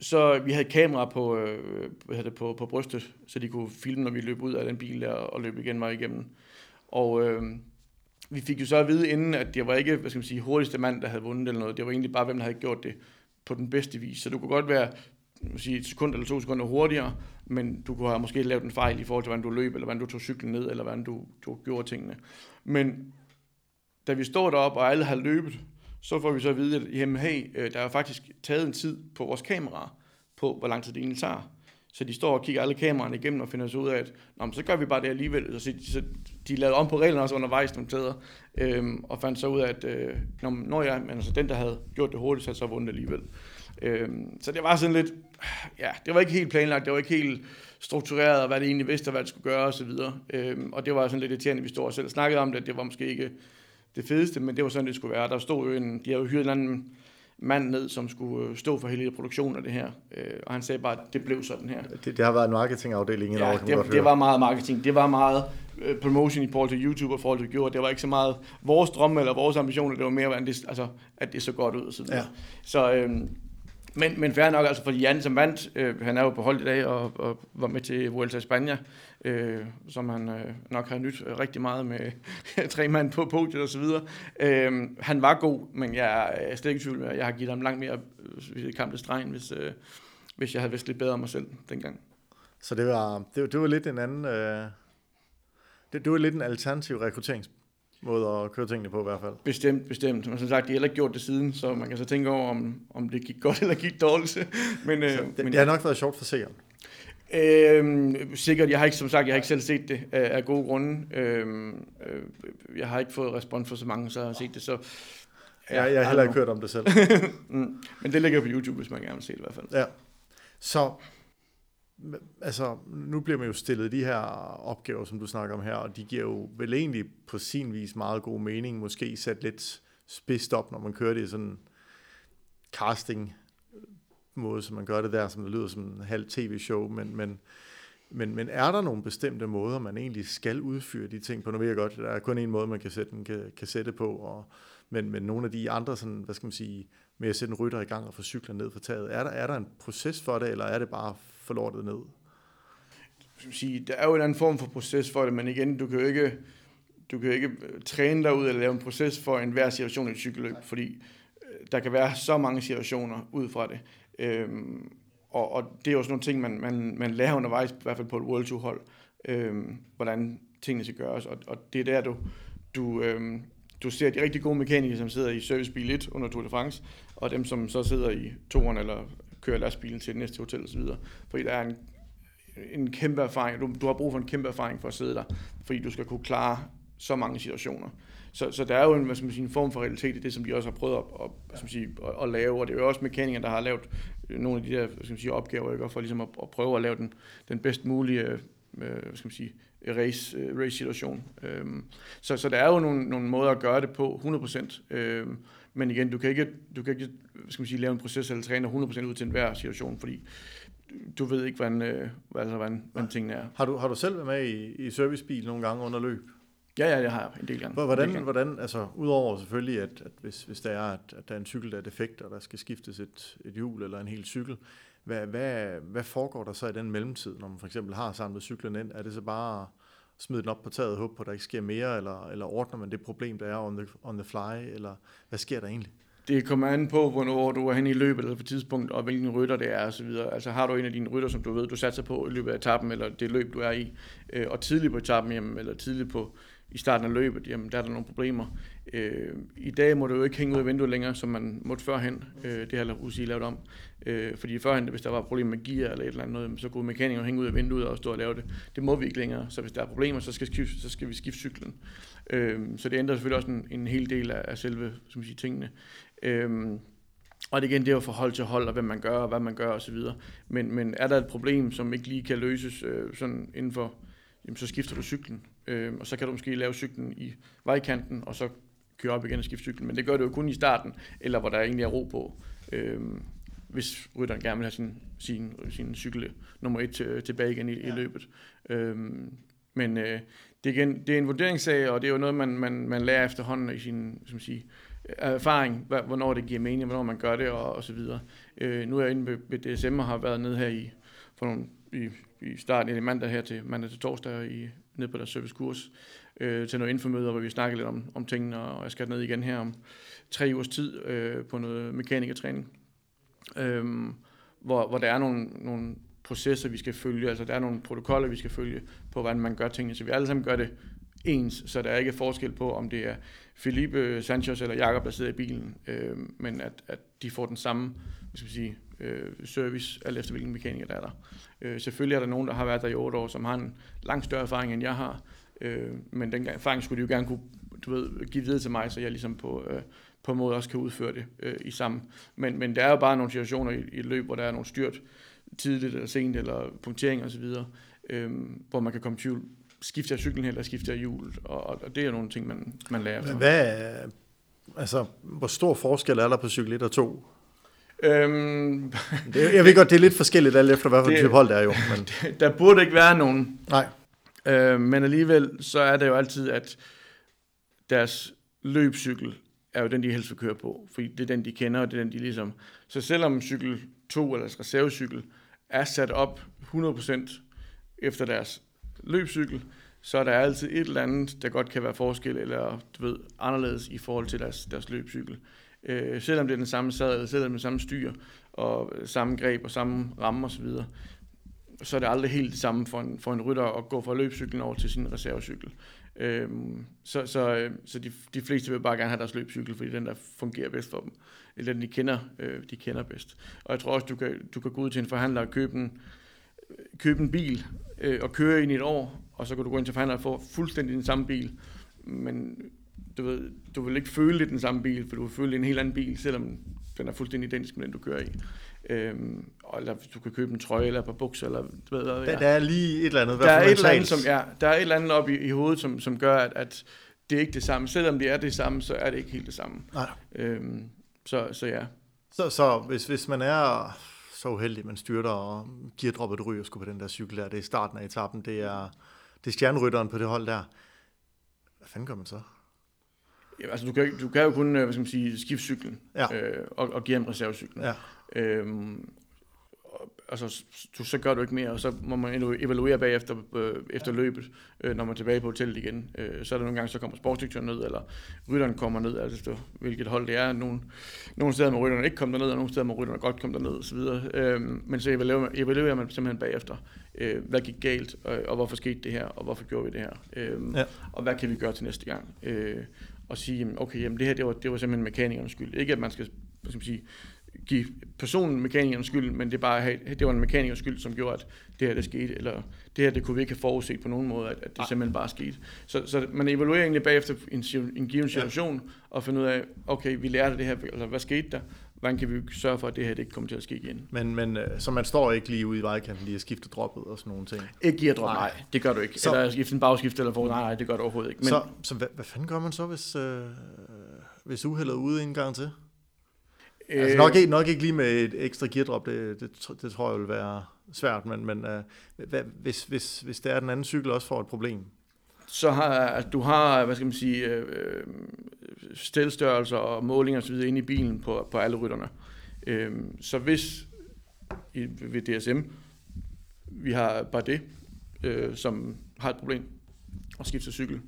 så vi havde kamera på, øh, hvad det, på, på brystet, så de kunne filme, når vi løb ud af den bil der, og løb igen vej igennem. Og øh, vi fik jo så at vide inden, at det var ikke, hvad skal man sige, hurtigste mand, der havde vundet eller noget. Det var egentlig bare, hvem der havde gjort det på den bedste vis. Så du kunne godt være sige, et sekund eller to sekunder hurtigere, men du kunne have måske lavet en fejl i forhold til, hvordan du løb, eller hvordan du tog cyklen ned, eller hvordan du, du gjorde tingene. Men da vi står deroppe, og alle har løbet, så får vi så at vide, at jamen, hey, øh, der er faktisk taget en tid på vores kamera, på hvor lang tid det egentlig tager. Så de står og kigger alle kameraerne igennem og finder sig ud af, at Nå, så gør vi bare det alligevel. Så, så de lavede om på reglerne også undervejs nogle steder, øhm, og fandt så ud af, at øh, når, når jeg, men altså, den, der havde gjort det hurtigt, havde så vundet alligevel. Øhm, så det var sådan lidt, ja, det var ikke helt planlagt, det var ikke helt struktureret, og hvad det egentlig vidste, hvad det skulle gøre osv. Øhm, og det var sådan lidt irriterende, vi stod og selv snakkede om det, det var måske ikke det fedeste, men det var sådan, det skulle være. Der stod jo en, de havde jo hyret en anden mand ned, som skulle øh, stå for hele produktionen af det her. Øh, og han sagde bare, at det blev sådan her. Det, det har været en marketingafdeling ja, over, det, det var meget marketing. Det var meget uh, promotion i forhold til YouTube og forhold til gjorde. Det var ikke så meget vores drømme eller vores ambitioner. Det var mere, at det, altså, at det så godt ud. Og så, ja. så øhm, men, men fair nok, altså fordi Jan som vandt, øh, han er jo på hold i dag og, og var med til Vuelta i Spanien, øh, som han øh, nok har nyt rigtig meget med tre mand på podiet og så videre. Øh, han var god, men jeg er slet ikke tvivl med, at jeg har givet ham langt mere øh, kamp til stregen, hvis, øh, hvis jeg havde vidst lidt bedre om mig selv dengang. Så det var, det, det var lidt en anden... Øh, det, det var lidt en alternativ rekrutterings måde at køre tingene på i hvert fald. Bestemt, bestemt. Men som sagt, de har heller ikke gjort det siden, så man kan så tænke over, om, om det gik godt eller gik dårligt. men, øh, det, men, det har nok været sjovt for sikkert. Øhm, sikkert, jeg har ikke, som sagt, jeg har ikke selv set det af, af gode grunde. Øhm, øh, jeg har ikke fået respons for så mange, så har set det, så... Ja, jeg, jeg har heller ikke hørt om det selv. mm, men det ligger på YouTube, hvis man gerne vil se det i hvert fald. Ja. Så altså, nu bliver man jo stillet de her opgaver, som du snakker om her, og de giver jo vel egentlig på sin vis meget god mening, måske sat lidt spidst op, når man kører det i sådan casting måde, som man gør det der, som det lyder som en halv tv-show, men, men, men, men er der nogle bestemte måder, man egentlig skal udføre de ting på? Nu ved jeg godt, der er kun en måde, man kan sætte en kassette på, og, men, men nogle af de andre, sådan, hvad skal man sige, med at sætte en rytter i gang og få cyklen ned fra taget, er der, er der en proces for det, eller er det bare forlortet lortet ned? Sige, der er jo en anden form for proces for det, men igen, du kan jo ikke, du kan jo ikke øh, træne dig ud eller lave en proces for enhver situation i et cykelløb, fordi øh, der kan være så mange situationer ud fra det. Øhm, og, og det er jo sådan nogle ting, man, man, man lærer undervejs, i hvert fald på et World Tour hold, øhm, hvordan tingene skal gøres. Og, og det er der, du, du, øhm, du ser de rigtig gode mekanikere, som sidder i servicebil 1 under Tour de France, og dem, som så sidder i toren eller kører lastbilen til det næste hotel osv. Fordi der er en, en kæmpe erfaring. Du, du har brug for en kæmpe erfaring for at sidde der, fordi du skal kunne klare så mange situationer. Så, så der er jo en, hvad skal man sige, en form for realitet i det, som de også har prøvet at, at, hvad skal man sige, at, at lave, og det er jo også mekanikere, der har lavet nogle af de der hvad skal man sige, opgaver, ikke? for ligesom at, at prøve at lave den, den bedst mulige øh, hvad skal man sige, race, øh, race situation. Øhm, så, så der er jo nogle, nogle måder at gøre det på, 100%. Øhm, men igen, du kan ikke, du kan ikke skal man sige, lave en proces eller træne 100% ud til enhver situation, fordi du ved ikke, hvordan, øh, altså, hvordan, hvordan tingene er. Har du, har du selv været med i, i servicebil nogle gange under løb? Ja, ja, det har jeg en del gange. Hvordan, del hvordan altså, udover selvfølgelig, at, at hvis, hvis der er, at, at der er en cykel, der er defekt, og der skal skiftes et, et hjul eller en hel cykel, hvad, hvad, hvad foregår der så i den mellemtid, når man for eksempel har samlet cyklen ind? Er det så bare smide den op på taget og håbe på, at der ikke sker mere, eller, eller ordner man det problem, der er on the, on the fly, eller hvad sker der egentlig? Det kommer an på, hvornår du er hen i løbet eller på tidspunkt, og hvilken rytter det er osv. Altså har du en af dine rytter, som du ved, du satser på i løbet af etappen, eller det løb, du er i, øh, og tidligt på etappen, jamen, eller tidligt på, i starten af løbet, jamen der er der nogle problemer. Øh, I dag må du jo ikke hænge ud af vinduet længere, som man måtte førhen. Øh, det har UCI lavet om. Øh, fordi førhen, hvis der var problemer med gear eller et eller andet, så kunne mekanikeren hænge ud af vinduet og stå og lave det. Det må vi ikke længere. Så hvis der er problemer, så skal, skifte, så skal vi skifte cyklen. Øh, så det ændrer selvfølgelig også en, en hel del af, af selve som siger, tingene. Øh, og det igen, det er jo fra hold til hold, og hvad man gør, og hvad man gør osv. Men, men er der et problem, som ikke lige kan løses øh, sådan inden for, jamen, så skifter du cyklen. Øh, og så kan du måske lave cyklen i vejkanten, og så køre op igen og skifte cyklen. Men det gør det jo kun i starten, eller hvor der egentlig er ro på. Øh, hvis rytteren gerne vil have sin, sin, sin cykel nummer et til, tilbage igen i, ja. i løbet. Øh, men øh, det, er igen, det er en vurderingssag, og det er jo noget, man, man, man lærer efterhånden i sin som siger, erfaring, hvornår det giver mening, hvornår man gør det, og, og så videre. Øh, nu er jeg inde ved, ved DSM og har været nede her i, for nogle, i, i starten i mandag her til mandag til torsdag i, ned på deres servicekurs øh, til noget infomøder, hvor vi snakker lidt om, om tingene, og jeg skal ned igen her om tre ugers tid øh, på noget mekanikertræning, øh, hvor, hvor der er nogle, nogle processer, vi skal følge, altså der er nogle protokoller, vi skal følge på, hvordan man gør tingene, så vi alle sammen gør det ens, så der er ikke forskel på, om det er Felipe Sanchez eller Jakob, der sidder i bilen, øh, men at, at de får den samme hvad skal sige, øh, service, alt efter hvilken mekaniker der er der. Øh, selvfølgelig er der nogen, der har været der i otte år, som har en langt større erfaring, end jeg har, øh, men den erfaring skulle de jo gerne kunne du ved, give videre til mig, så jeg ligesom på, øh, på en måde også kan udføre det øh, i sammen. Men, men der er jo bare nogle situationer i, i et løb, hvor der er nogle styrt tidligt eller sent, eller punktering osv., øh, hvor man kan komme i tvivl skifter jeg cyklen eller skifter jeg hjul, og, og det er nogle ting, man, man lærer. Men hvad, altså, hvor stor forskel er der på cykel 1 og 2? Øhm, det, jeg ved godt, det er lidt forskelligt alt efter, hvad for type hold det er jo. Men... der burde ikke være nogen. Nej. Øh, men alligevel, så er det jo altid, at deres løbscykel er jo den, de helst vil køre på. Fordi det er den, de kender, og det er den, de ligesom... Så selvom cykel 2 eller reservecykel er sat op 100% efter deres løbscykel, så er der altid et eller andet, der godt kan være forskel, eller du ved, anderledes i forhold til deres, deres løbscykel. Øh, selvom det er den samme sadel, selvom det er den samme styr, og øh, samme greb og samme ramme osv., så, så er det aldrig helt det samme for en, for en rytter at gå fra løbscyklen over til sin reservecykel. Øhm, så så, øh, så de, de fleste vil bare gerne have deres løbscykel, fordi den der fungerer bedst for dem. Eller den de kender, øh, de kender bedst. Og jeg tror også, du kan, du kan gå ud til en forhandler og købe en, købe en bil øh, og køre ind i et år, og så kan du gå ind til forhandler og få fuldstændig den samme bil. Men du, ved, du vil ikke føle det den samme bil, for du vil føle en helt anden bil, selvom den er fuldstændig identisk med den, du kører i. Øhm, eller du kan købe en trøje eller et par bukser. Eller, du ved, der, ja. der er lige et eller andet. Der er et eller andet, som, ja, der er et eller andet op i, i hovedet, som, som gør, at, at det er ikke det samme. Selvom det er det samme, så er det ikke helt det samme. Nej. Øhm, så, så ja. Så, så hvis, hvis man er så uheldig, man styrter og giver droppet ryger skulle på den der cykel der. Det er starten af etappen. Det er, det er stjernerytteren på det hold der. Hvad fanden gør man så? Ja, altså, du, kan, du kan jo kun øh, hvad skal man sige, skifte cyklen ja. øh, og, og give en reservecyklen. Ja. Øhm, altså, du, så gør du ikke mere, og så må man evaluere bagefter øh, efter løbet, øh, når man er tilbage på hotellet igen. Øh, så er der nogle gange, så kommer sportsdirektøren ned, eller rytteren kommer ned, altså hvilket hold det er. Nogle, nogle steder må rytterne ikke komme derned, og nogle steder må rytterne godt komme derned, osv. Øh, men så evaluerer, evaluerer man simpelthen bagefter, øh, hvad gik galt, og, og hvorfor skete det her, og hvorfor gjorde vi det her, øh, ja. og hvad kan vi gøre til næste gang. Øh, og sige, okay, jamen det her, det var, det var simpelthen mekanikernes skyld. Ikke at man skal, skal man sige, give personen mekanikeren skyld, men det, er bare, det var en mekanikers skyld, som gjorde, at det her det skete, eller det her det kunne vi ikke have forudset på nogen måde, at, at det Ej. simpelthen bare skete. Så, så man evaluerer egentlig bagefter en, en given situation, ja. og finder ud af, okay, vi lærte det her, eller hvad skete der, hvordan kan vi sørge for, at det her det ikke kommer til at ske igen. Men, men øh, så man står ikke lige ude i vejkanten lige at skifte droppet og sådan nogle ting? Ikke give drop, nej. nej. det gør du ikke. Så, eller skifte en bagskift eller for, nej, nej, det gør du overhovedet ikke. Men, så så hvad, hvad fanden gør man så, hvis, øh, hvis uheldet er ude en gang til? Altså øh, nok, ikke, nok ikke lige med et ekstra geardrop, det, det, det tror jeg vil være svært, men, men hvad, hvis, hvis, hvis det er, den anden cykel også får et problem? Så har altså, du har, hvad skal man sige, øh, stelstørrelser og målinger osv. inde i bilen på, på alle rytterne. Øh, så hvis i, ved DSM, vi har bare det, øh, som har et problem og skifter cykel,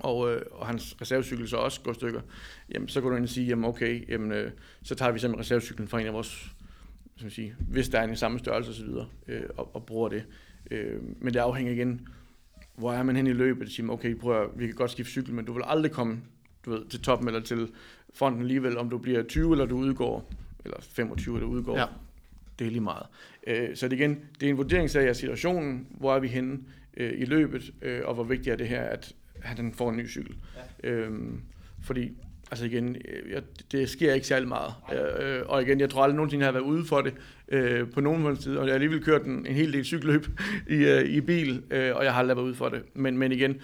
og, øh, og hans reservecykel så også går stykker, jamen, så går du ind og sige, jamen okay, jamen, øh, så tager vi simpelthen reservecyklen fra en af vores, som sige, hvis der er en i samme størrelse osv., øh, og, og bruger det. Øh, men det afhænger igen hvor er man hen i løbet, og siger, okay, prøv at, vi kan godt skifte cykel, men du vil aldrig komme du ved, til toppen eller til fronten alligevel, om du bliver 20 eller du udgår, eller 25 eller udgår. Ja. Det er lige meget. Øh, så det igen, det er en vurderingssag af situationen, hvor er vi henne øh, i løbet, øh, og hvor vigtigt er det her, at han får en ny cykel. Ja. Øhm, fordi altså igen, jeg, det sker ikke særlig meget. Øh, og igen, jeg tror aldrig nogensinde, jeg har været ude for det øh, på nogen måde tid, og jeg har alligevel kørt en, en hel del cykelløb i, øh, i bil, øh, og jeg har aldrig været ude for det. Men, men igen,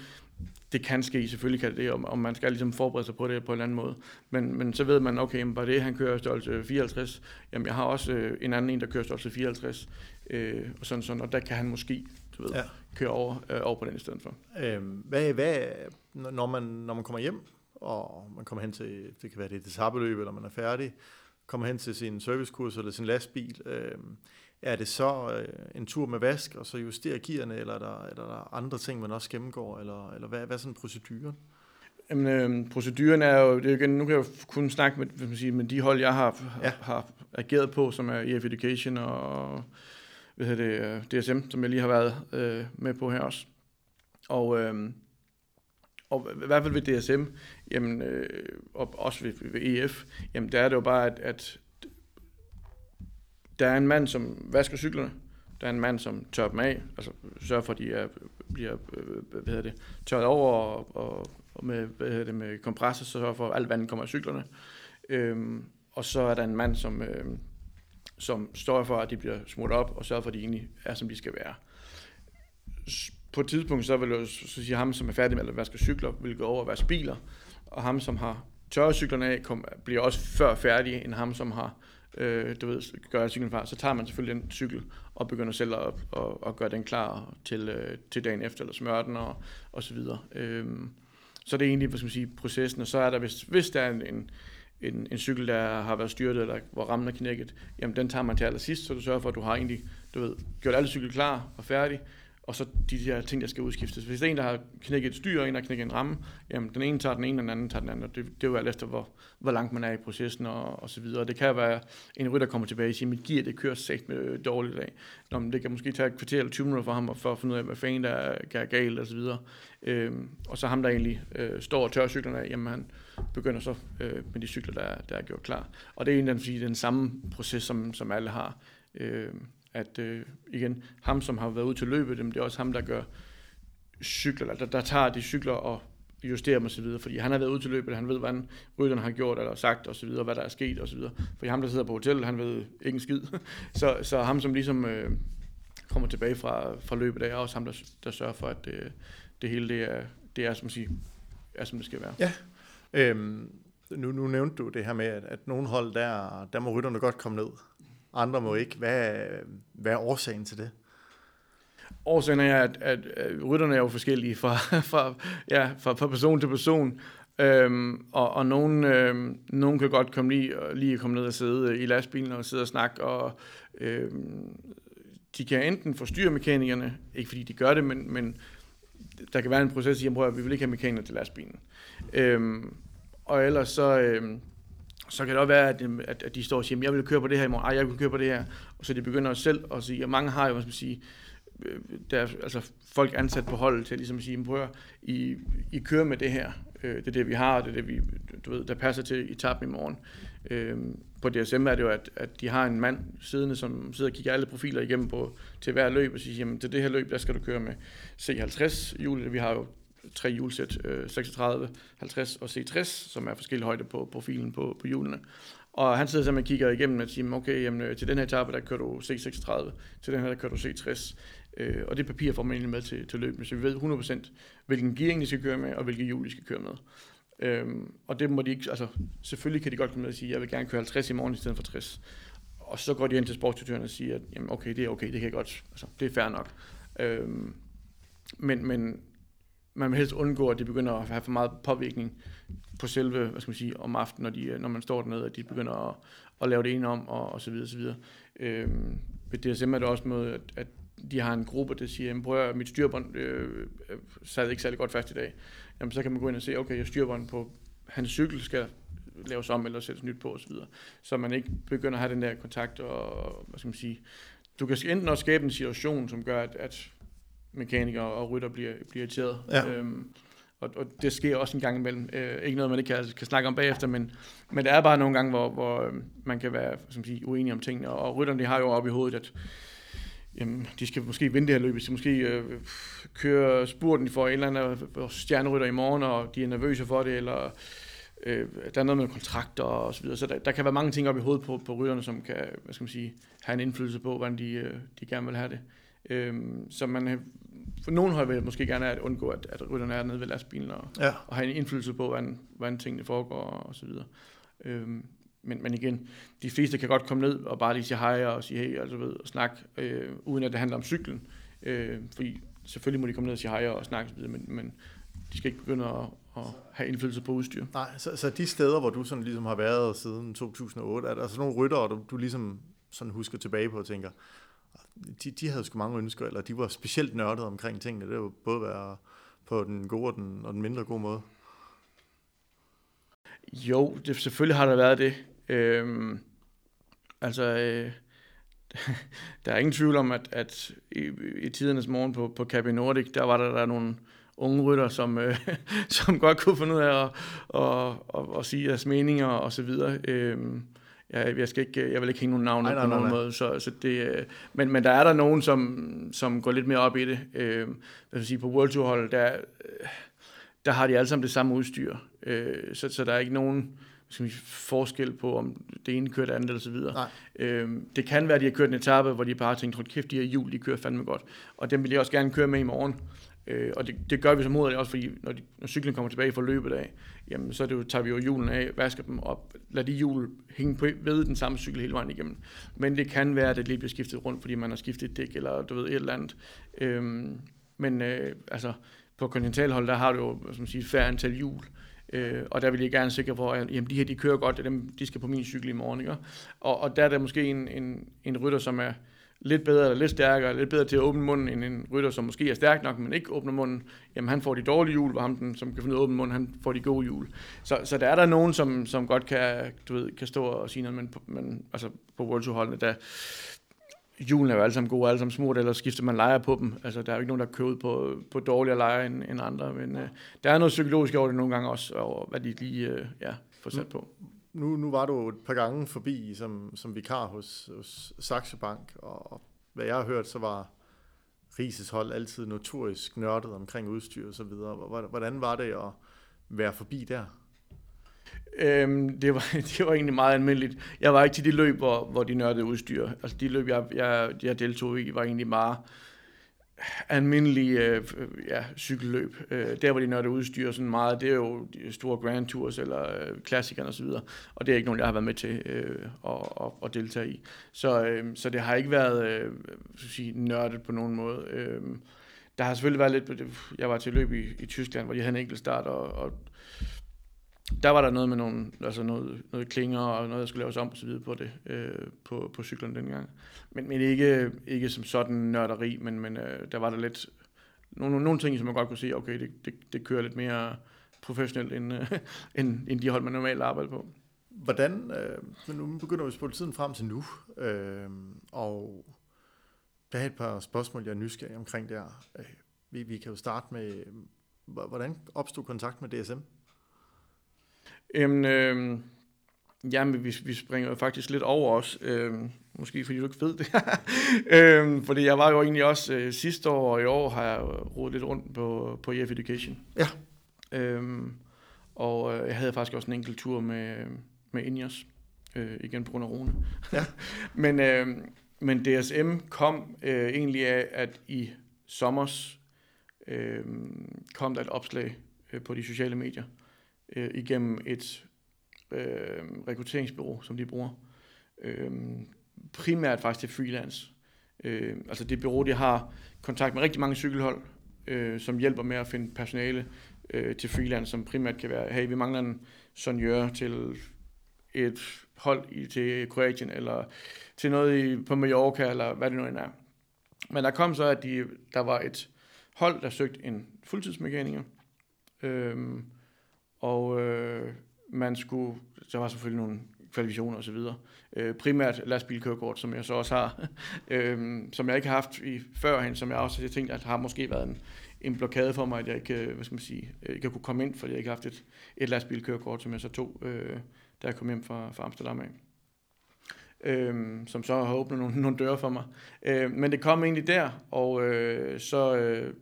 det kan ske, selvfølgelig kan det, om, om man skal ligesom forberede sig på det på en anden måde. Men, men så ved man, okay, jamen, var det, han kører størrelse 54, jamen jeg har også øh, en anden en, der kører størrelse 54, øh, og sådan sådan, og der kan han måske, du ved, ja. køre over, øh, over på den i stedet for. Øhm, hvad, hvad, når man, når man kommer hjem, og man kommer hen til, det kan være det et etappeløb, eller man er færdig, kommer hen til sin servicekurs eller sin lastbil, øh, er det så øh, en tur med vask, og så justere gearne, eller er der, er der andre ting, man også gennemgår, eller, eller hvad, hvad er sådan proceduren? Jamen, øh, proceduren er jo, det er igen, nu kan jeg jo kun snakke med, hvad man siger, med de hold, jeg har, ja. har ageret på, som er EF Education og hvad hedder det, øh, DSM, som jeg lige har været øh, med på her også. Og øh, og i hvert fald ved DSM, jamen, øh, og også ved, ved EF, jamen der er det jo bare, at, at der er en mand, som vasker cyklerne, der er en mand, som tør dem af, altså sørger for, at de er, bliver øh, hvad hedder det, tørret over og, og, og med, hvad hedder det, med kompressor, så sørger for, at alt vandet kommer af cyklerne. Øhm, og så er der en mand, som, øh, som står for, at de bliver smurt op, og sørger for, at de egentlig er, som de skal være på et tidspunkt, så vil jeg så sige, ham, som er færdig med at vaske cykler, vil gå over og vaske biler, og ham, som har tørret cyklerne af, kom, bliver også før færdig, end ham, som har øh, du ved, gør cyklen far. Så tager man selvfølgelig den cykel og begynder selv at, at, at gøre den klar til, øh, til dagen efter, eller smøre den og, og så videre. Øh, så det er egentlig, hvad skal man sige, processen, og så er der, hvis, hvis der er en, en, en cykel, der har været styrtet, eller hvor rammen er knækket, jamen den tager man til allersidst, så du sørger for, at du har egentlig, du ved, gjort alle cykler klar og færdig, og så de der ting, der skal udskiftes. Hvis det er en, der har knækket et styr, og en, der har knækket en ramme, jamen den ene tager den ene, og den anden tager den anden, og det, det er jo alt efter, hvor, hvor langt man er i processen, og, og så videre. Det kan være, en rytter kommer tilbage og siger, mit gear, det kører sagt med dårligt af. Nå, men det kan måske tage et kvarter eller 20 minutter for ham, for at finde ud af, hvad fanden der er galt, og så videre. Øhm, og så ham, der egentlig øh, står og tør cyklerne af, jamen han begynder så øh, med de cykler, der, der er gjort klar. Og det er egentlig den samme proces, som, som alle har. Øh, at øh, igen, ham som har været ude til løbet, det er også ham, der gør cykler, der, der tager de cykler og justerer dem osv., fordi han har været ude til løbet, han ved, hvad rytterne har gjort eller sagt osv., hvad der er sket osv. Fordi ham, der sidder på hotellet, han ved ikke en skid. så, så ham, som ligesom øh, kommer tilbage fra, fra løbet, er også ham, der, der sørger for, at øh, det hele det er, det er, som, sige, er, som det skal være. Ja. Øhm, nu, nu nævnte du det her med, at, at nogle hold, der, der må rytterne godt komme ned andre må ikke. Hvad, hvad er årsagen til det? Årsagen er, at, at, at rytterne er jo forskellige fra, fra, ja, fra, fra person til person. Øhm, og, og nogen, øhm, nogen kan godt komme lige, lige komme ned og sidde i lastbilen og sidde og snakke, og øhm, de kan enten forstyrre mekanikerne, ikke fordi de gør det, men, men der kan være en proces i, at vi vil ikke have mekanikere til lastbilen. Øhm, og ellers så, øhm, så kan det også være, at, at, at de står og siger, jeg vil køre på det her i morgen, ej, jeg vil køre på det her, og så de begynder selv at sige, og mange har jo, hvad skal man sige, øh, der, altså folk ansat på holdet til ligesom at sige, prøv I, I kører med det her, øh, det er det, vi har, det er det, vi, du ved, der passer til etappen i morgen. Øh, på DSM er det jo, at, at de har en mand siddende, som sidder og kigger alle profiler igennem på, til hver løb, og siger, jamen til det her løb, der skal du køre med C50 hjulet, vi har jo tre hjulsæt, øh, 36, 50 og C60, som er forskellige højde på profilen på, på hjulene. Og han sidder simpelthen og kigger igennem og siger, okay, jamen, øh, til den her etape, der kører du C36, til den her, der kører du C60. Øh, og det papir får man egentlig med til, til løbet, så vi ved 100% hvilken gearing de skal køre med, og hvilke hjul de skal køre med. Øhm, og det må de ikke, altså selvfølgelig kan de godt komme med og sige, jeg vil gerne køre 50 i morgen i stedet for 60. Og så går de ind til sportsdirektøren og siger, at jamen, okay, det er okay, det kan jeg godt, altså det er fair nok. Øhm, men, men man vil helst undgå, at de begynder at have for meget påvirkning på selve, hvad skal man sige, om aftenen, når, de, øh, når man står dernede, at de begynder at, at lave det ene om, og, og så videre, så videre. Øhm, ved DSM er det også med, at, at de har en gruppe, der siger, prøv at mit styrbånd øh, øh, sad ikke særlig godt fast i dag. Jamen, så kan man gå ind og se, okay, jeg styrbånd på hans cykel skal laves om eller sættes nyt på osv. Så, så man ikke begynder at have den der kontakt og, hvad skal man sige, du kan enten også skabe en situation, som gør, at, at mekanikere og rytter bliver, bliver irriteret. Ja. Øhm, og, og det sker også en gang imellem. Øh, ikke noget, man ikke kan, kan snakke om bagefter, men, men der er bare nogle gange, hvor, hvor øh, man kan være som sige, uenig om tingene. Og, rytterne de har jo op i hovedet, at jamen, de skal måske vinde det her løb, de skal måske øh, køre spurten, de får en eller anden stjernerytter i morgen, og de er nervøse for det, eller øh, der er noget med kontrakter og så videre. Så der, der kan være mange ting op i hovedet på, på rytterne, som kan hvad skal man sige, have en indflydelse på, hvordan de, øh, de gerne vil have det. Øhm, så man, for nogen hold vil måske gerne at undgå, at, at rytterne er nede ved lastbilen og, Ja. og have en indflydelse på, hvordan, hvordan tingene foregår og så videre. Øhm, men, men igen, de fleste kan godt komme ned og bare lige sige hej og sige hey og, så ved, og snakke, øh, uden at det handler om cyklen. Øh, fordi selvfølgelig må de komme ned og sige hej og snakke og så videre, men, men de skal ikke begynde at, at have indflydelse på udstyr. Nej, så, så de steder, hvor du sådan ligesom har været siden 2008, er der sådan nogle ryttere, du, du ligesom sådan husker tilbage på og tænker, de, de havde sgu mange ønsker, eller de var specielt nørdet omkring tingene. Det var både være på den gode og den, og den mindre gode måde. Jo, det, selvfølgelig har der været det. Øhm, altså, øh, der er ingen tvivl om, at, at i, i tidernes morgen på, på Cape Nordic, der var der, der nogle unge rytter, som, øh, som godt kunne finde ud af at, at, at, at sige deres meninger og så videre. Øhm, jeg, jeg, skal ikke, jeg vil ikke hænge nogen navne Nej, på nej, nogen nej. måde, så, så det, øh, men, men der er der nogen, som, som går lidt mere op i det. Øh, jeg sige, på World Tour hold, der, øh, der har de alle sammen det samme udstyr, øh, så, så der er ikke nogen skal man sige, forskel på, om det ene kører det andet eller så videre. Nej. Øhm, det kan være, at de har kørt en etape, hvor de bare tænkt, hold kæft, de her hjul, de kører fandme godt. Og dem vil jeg også gerne køre med i morgen. Øh, og det, det, gør vi som moder også, fordi når, de, når cyklen kommer tilbage fra løbet af, jamen så det jo, tager vi jo hjulen af, vasker dem op, lader de hjul hænge på, ved den samme cykel hele vejen igennem. Men det kan være, at det lige bliver skiftet rundt, fordi man har skiftet et dæk, eller du ved, et eller andet. Øhm, men øh, altså, på kontinentalhold, der har du jo, som siger, færre antal hjul. Øh, og der vil jeg gerne sikre på, at jamen, de her, de kører godt, og dem, de skal på min cykel i morgen. Ikke? Og, og der er der måske en, en, en rytter, som er lidt bedre, eller lidt stærkere, lidt bedre til at åbne munden, end en rytter, som måske er stærk nok, men ikke åbner munden. Jamen, han får de dårlige hjul, hvor ham, den, som kan finde ud af at åbne munden, han får de gode hjul. Så, så der er der nogen, som, som godt kan, du ved, kan stå og sige noget, men, men altså, på World Tour holdene, der, Julen er jo alle sammen gode, alle sammen smurt, eller skifter man lejer på dem. Altså, der er jo ikke nogen, der kører ud på, på dårligere lejer end, end andre, men øh, der er noget psykologisk over det nogle gange også, over hvad de lige øh, ja, får sat på. Nu, nu var du et par gange forbi som, som vikar hos, hos Saxo Bank, og hvad jeg har hørt, så var Rises hold altid notorisk nørdet omkring udstyr og så videre. Hvordan var det at være forbi der? Øhm, det, var, det var egentlig meget almindeligt. Jeg var ikke til de løb, hvor, hvor de nørdede udstyr. Altså de løb, jeg, jeg, jeg deltog i, var egentlig meget almindelige øh, ja, cykelløb. Øh, der, hvor de nørder udstyr sådan meget, det er jo de store Grand Tours eller øh, klassikerne osv. Og det er ikke nogen, jeg har været med til øh, at, at, at deltage i. Så, øh, så det har ikke været øh, sige, nørdet på nogen måde. Øh, der har selvfølgelig været lidt... Jeg var til løb i, i Tyskland, hvor de havde en enkelt start, og, og der var der noget med nogle, altså noget, noget klinger og noget, der skulle laves om og så videre på det, øh, på, på cyklen dengang. Men, men ikke, ikke som sådan nørderi, men, men øh, der var der lidt, nogle, nogle ting, som man godt kunne se, okay, det, det, det kører lidt mere professionelt, end, øh, end, end de hold, man normalt arbejder på. Hvordan, øh, men nu begynder vi at spole tiden frem til nu, øh, og der er et par spørgsmål, jeg er nysgerrig omkring der. Øh, vi, vi kan jo starte med, hvordan opstod kontakt med DSM? Jamen, øh, jamen vi, vi springer faktisk lidt over os, øh, måske fordi du ikke ved det. øh, fordi jeg var jo egentlig også øh, sidste år, og i år har jeg rodet lidt rundt på, på EF Education. Ja. Øhm, og øh, jeg havde faktisk også en enkelt tur med, med Ineos, øh, igen på grund af Rune. Ja. men, øh, men DSM kom øh, egentlig af, at i sommers øh, kom der et opslag øh, på de sociale medier øh, igennem et øh, rekrutteringsbureau, som de bruger. Øh, primært faktisk til freelance. Øh, altså det bureau, de har kontakt med rigtig mange cykelhold, øh, som hjælper med at finde personale øh, til freelance, som primært kan være, hey, vi mangler en sonjør til et hold i, til Kroatien, eller til noget i, på Mallorca, eller hvad det nu end er. Men der kom så, at de, der var et hold, der søgte en fuldtidsmekaniker, øhm, og øh, man skulle, der var selvfølgelig nogle kvalifikationer osv. Øh, primært lastbilkørekort, som jeg så også har, øh, som jeg ikke har haft i førhen, som jeg også har tænkt, at har måske været en, en blokade for mig, at jeg ikke, øh, hvad skal man sige, øh, ikke kunne komme ind, fordi jeg ikke har haft et, et lastbilkørekort, som jeg så tog, øh, da jeg kom hjem fra, fra Amsterdam af. Øh, som så har åbnet nogle, nogle døre for mig. Øh, men det kom egentlig der, og øh, så øh,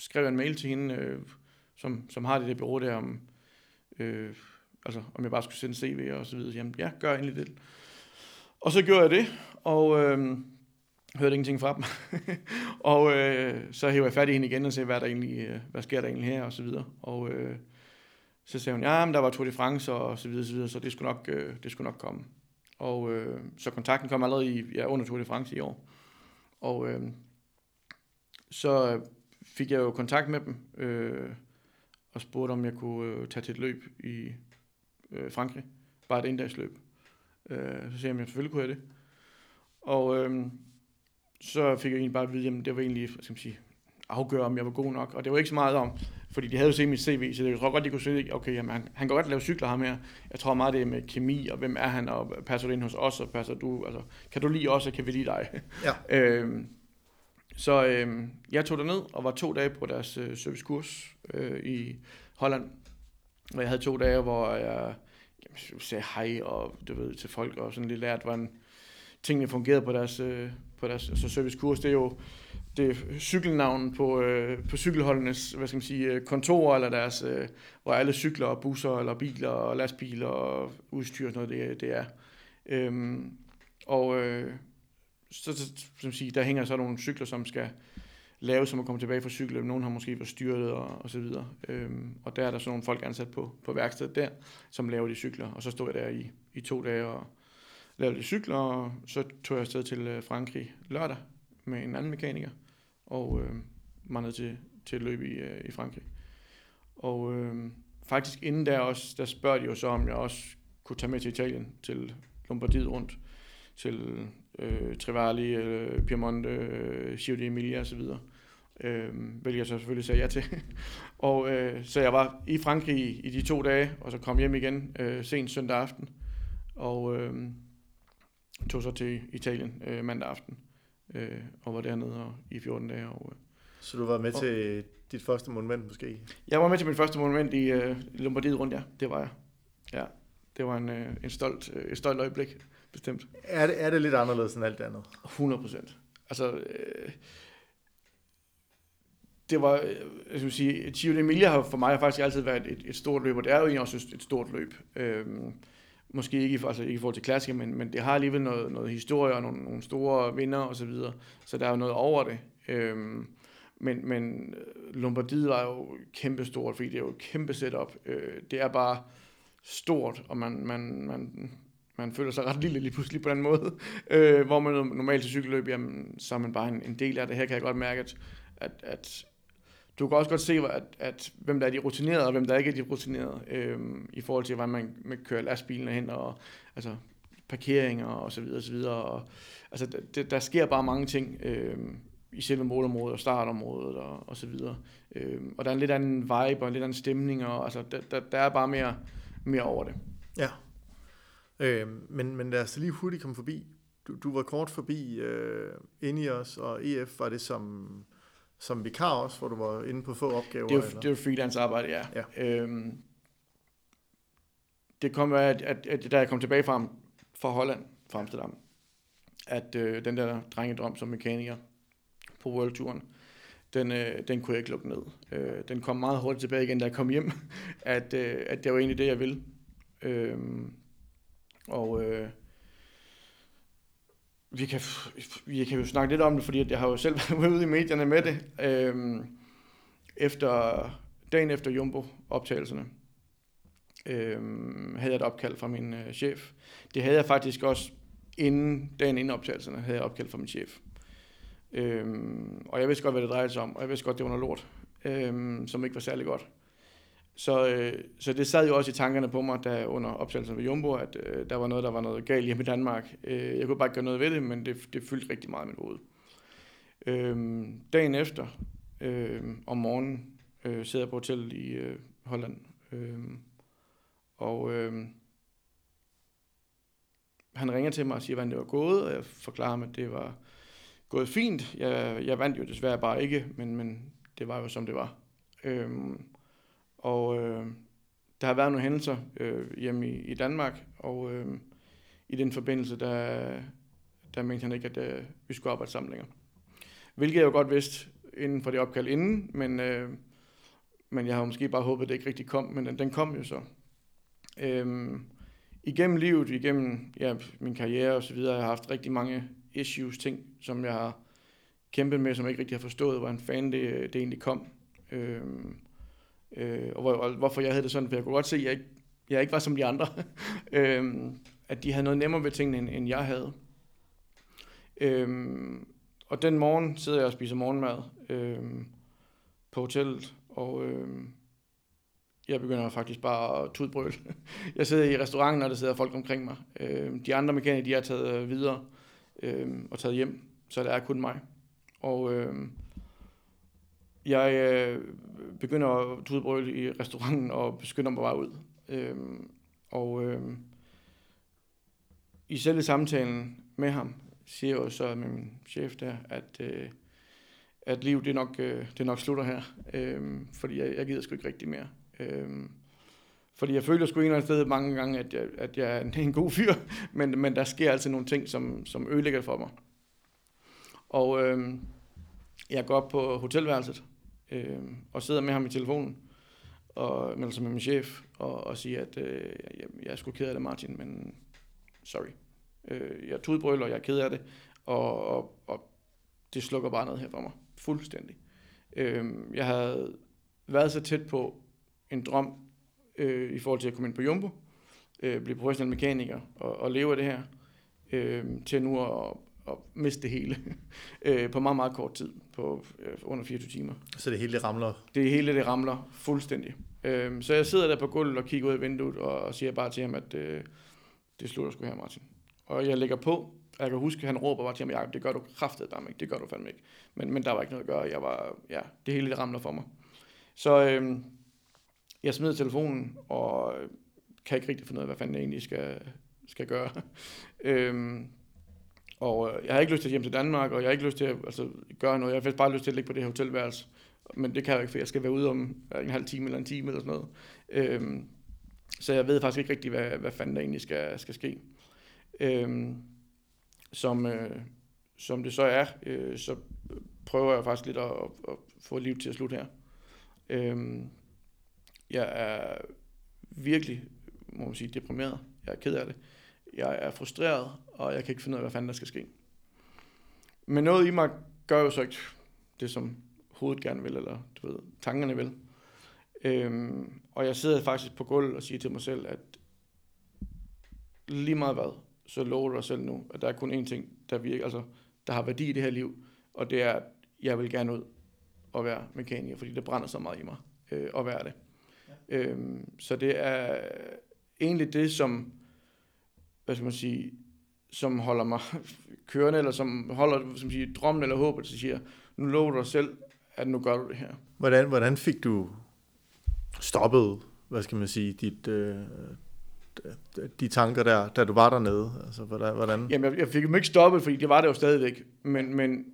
skrev jeg en mail til hende, øh, som, som har det der bureau der, om, øh, altså, om jeg bare skulle sende CV og så videre. Jamen, ja, gør endelig det. Og så gjorde jeg det, og øh, hørte ingenting fra dem. og øh, så hævde jeg fat i hende igen og sagde, hvad, der egentlig, øh, hvad sker der egentlig her, og så videre. Og øh, så sagde hun, ja, men der var Tour de France, og så videre, så videre, så det skulle nok, øh, det skulle nok komme. Og øh, så kontakten kom allerede i, ja, under Tour de France i år. Og øh, så fik jeg jo kontakt med dem, øh, og spurgte, om jeg kunne øh, tage til et løb i øh, Frankrig. Bare et indagsløb. Øh, så sagde jeg, at jeg selvfølgelig kunne jeg det. Og øh, så fik jeg egentlig bare at vide, at det var egentlig, hvad skal man sige, afgøre, om jeg var god nok. Og det var ikke så meget om, fordi de havde jo set mit CV, så jeg tror godt, de kunne se, okay, jamen, han, han kan godt lave cykler ham her. Jeg tror meget, det er med kemi, og hvem er han, og passer du ind hos os, og passer du, altså, kan du lide os, og kan vi lide dig? Ja. øh, så øh, jeg tog ned og var to dage på deres øh, servicekurs øh, i Holland. Og jeg havde to dage, hvor jeg jamen, sagde hej og du ved, til folk og sådan lidt lært, hvordan tingene fungerede på deres, øh, på deres altså servicekurs. Det er jo det er cykelnavn på, øh, på cykelholdenes hvad skal man sige, øh, kontorer, eller deres, øh, hvor alle cykler og busser, eller biler og lastbiler og udstyr og sådan noget, det, det er. Øhm, og øh, så, så som sige, der hænger så nogle cykler, som skal lave, som at komme tilbage fra cyklen. Nogen har måske været styrtet og, og så videre. Øhm, og der er der sådan nogle folk ansat på, på værkstedet der, som laver de cykler. Og så stod jeg der i, i to dage og lavede de cykler, og så tog jeg afsted til øh, Frankrig lørdag med en anden mekaniker, og øh, var ned til, til et løb i, øh, i Frankrig. Og øh, faktisk inden der også, der spørger de jo så, om jeg også kunne tage med til Italien, til Lombardiet rundt, til øh, Trevali, øh, Piemonte, øh, Giro d'Emilia osv., øh, hvilket jeg så selvfølgelig sagde ja til. og øh, så jeg var i Frankrig i, i de to dage, og så kom hjem igen øh, sent søndag aften, og øh, tog så til Italien øh, mandag aften, øh, og var dernede og, i 14 dage. Og, øh, så du var med og, til dit første monument måske? Jeg var med til mit første monument i øh, Lombardiet rundt, ja. Det var jeg. Ja, det var en, øh, en stolt, øh, et stolt øjeblik bestemt. Er det, er det lidt anderledes end alt det andet? 100 procent. Altså, øh, det var, øh, jeg skulle sige, Giro d'Emilia har for mig faktisk altid været et, et stort løb, og det er jo egentlig også et stort løb. Øhm, måske ikke, altså ikke i forhold til klassiker, men, men det har alligevel noget, noget historie og nogle, nogle store vinder og så videre, så der er jo noget over det. Øhm, men, men øh, Lombardiet var jo kæmpestort, fordi det er jo et kæmpe setup. Øh, det er bare stort, og man, man, man man føler sig ret lille lige pludselig på den måde. Øh, hvor man normalt til cykelløb, jamen, så er man bare en, en del af det. Her kan jeg godt mærke, at, at, at du kan også godt se, at, at hvem der er de rutinerede, og hvem der ikke er de rutinerede, øh, i forhold til, hvordan man, man kører lastbilen hen, og altså, parkeringer og så videre, og så videre. Og, altså, der, der sker bare mange ting øh, i selve målområdet og startområdet og, og så videre. Øh, og der er en lidt anden vibe og en lidt anden stemning, og altså, der, der, der er bare mere, mere over det. Ja. Øh, men, men lad os lige hurtigt komme forbi. Du, du var kort forbi øh, os, og EF var det som, som vikar også, hvor du var inde på få opgaver? Det var, eller? det var freelance arbejde, ja. ja. Øhm, det kom at, at, at, da jeg kom tilbage fra, fra Holland, fra Amsterdam, at øh, den der drengedrøm som mekaniker på World Touren, den, øh, den kunne jeg ikke lukke ned. Øh, den kom meget hurtigt tilbage igen, da jeg kom hjem, at, øh, at det var egentlig det, jeg ville. Øh, og øh, vi, kan, vi kan jo snakke lidt om det, fordi jeg har jo selv været ude i medierne med det. Øh, efter, dagen efter Jumbo-optagelserne øh, havde jeg et opkald fra min øh, chef. Det havde jeg faktisk også inden dagen inden optagelserne, havde jeg opkald fra min chef. Øhm, og jeg vidste godt, hvad det drejede sig om, og jeg vidste godt, det var noget lort, øhm, som ikke var særlig godt. Så, øh, så det sad jo også i tankerne på mig, da under optagelsen ved Jumbo, at øh, der var noget, der var noget galt hjemme i Danmark. Øh, jeg kunne bare ikke gøre noget ved det, men det, det fyldte rigtig meget i mit hoved. Øh, dagen efter, øh, om morgenen, øh, sidder jeg på hotel i øh, Holland. Øh, og øh, han ringer til mig og siger, hvordan det var gået, og jeg forklarer ham, at det var gået fint. Jeg, jeg vandt jo desværre bare ikke, men, men det var jo som det var. Øh, og øh, der har været nogle hændelser øh, hjemme i, i Danmark, og øh, i den forbindelse, der, der mente han ikke, at øh, vi skulle arbejde sammen længere. Hvilket jeg jo godt vidste inden for det opkald inden, men, øh, men jeg har måske bare håbet, at det ikke rigtig kom, men den, den kom jo så. Øh, igennem livet, igennem ja, min karriere og så videre, jeg har haft rigtig mange issues, ting, som jeg har kæmpet med, som jeg ikke rigtig har forstået, hvordan fanden det, det egentlig kom. Øhm, øh, og, hvor, og hvorfor jeg havde det sådan, for jeg kunne godt se, at jeg ikke, jeg ikke var som de andre. øh, at de havde noget nemmere ved tingene, end, end jeg havde. Øh, og den morgen sidder jeg og spiser morgenmad øh, på hotellet, og øh, jeg begynder faktisk bare at tudbrøle. Jeg sidder i restauranten, og der sidder folk omkring mig. Øh, de andre mekanikere, de er taget videre øh, og taget hjem, så der er kun mig. Og Øh, jeg øh, begynder at tudbrøle i restauranten og beskynder mig bare ud. Øhm, og øh, i selve samtalen med ham, siger jeg jo så med min chef der, at, øh, at livet det nok, øh, det nok slutter her. Øh, fordi jeg, jeg gider sgu ikke rigtig mere. Øh, fordi jeg føler sgu en eller anden sted mange gange, at jeg, at jeg er en god fyr, men, men der sker altid nogle ting, som, som ødelægger for mig. Og øh, jeg går op på hotelværelset øh, og sidder med ham i telefonen, og melder altså sig med min chef, og, og siger, at øh, jeg, jeg er sgu ked af det, Martin, men sorry. Øh, jeg tudbrøler, jeg er ked af det, og, og, og det slukker bare noget her for mig. Fuldstændig. Øh, jeg havde været så tæt på en drøm øh, i forhold til at komme ind på Jumbo, øh, blive professionel mekaniker og, og leve af det her, øh, til nu at, at miste det hele øh, på meget, meget kort tid, på øh, under 24 timer. Så det hele det ramler? Det hele det ramler fuldstændig. Øh, så jeg sidder der på gulvet og kigger ud af vinduet og, og siger bare til ham, at øh, det slutter sgu her, Martin. Og jeg lægger på, og jeg kan huske, at han råber bare til mig, det gør du kraftet bare ikke, det gør du fandme ikke. Men, men der var ikke noget at gøre, jeg var, ja, det hele det ramler for mig. Så øh, jeg smider telefonen, og kan ikke rigtig finde ud af, hvad fanden jeg egentlig skal, skal gøre. øhm, og øh, jeg har ikke lyst til at hjem til Danmark, og jeg har ikke lyst til at altså, gøre noget. Jeg har faktisk bare lyst til at ligge på det her hotelværelse. Men det kan jeg ikke, for jeg skal være ude om en halv time eller en time eller sådan noget. Øhm, så jeg ved faktisk ikke rigtig, hvad, hvad fanden der egentlig skal, skal ske. Øhm, som, øh, som det så er, øh, så prøver jeg faktisk lidt at, at få livet til at slutte her. Øhm, jeg er virkelig, må man sige, deprimeret. Jeg er ked af det. Jeg er frustreret, og jeg kan ikke finde ud af, hvad fanden der skal ske. Men noget i mig gør jo så ikke det, som hovedet gerne vil, eller du ved, tankerne vil. Øhm, og jeg sidder faktisk på gulvet og siger til mig selv, at lige meget hvad, så lover du dig selv nu, at der er kun én ting, der virker, altså, der har værdi i det her liv, og det er, at jeg vil gerne ud og være mekaniker, fordi det brænder så meget i mig øh, at være det. Ja. Øhm, så det er egentlig det, som, hvad skal man sige, som holder mig kørende, eller som holder som siger, drømmen eller håbet, så siger, nu lover du dig selv, at nu gør du det her. Hvordan, hvordan fik du stoppet, hvad skal man sige, dit, øh, de tanker der, da du var dernede? Altså, hvordan? Jamen, jeg, jeg fik dem ikke stoppet, fordi det var det jo stadigvæk. Men, men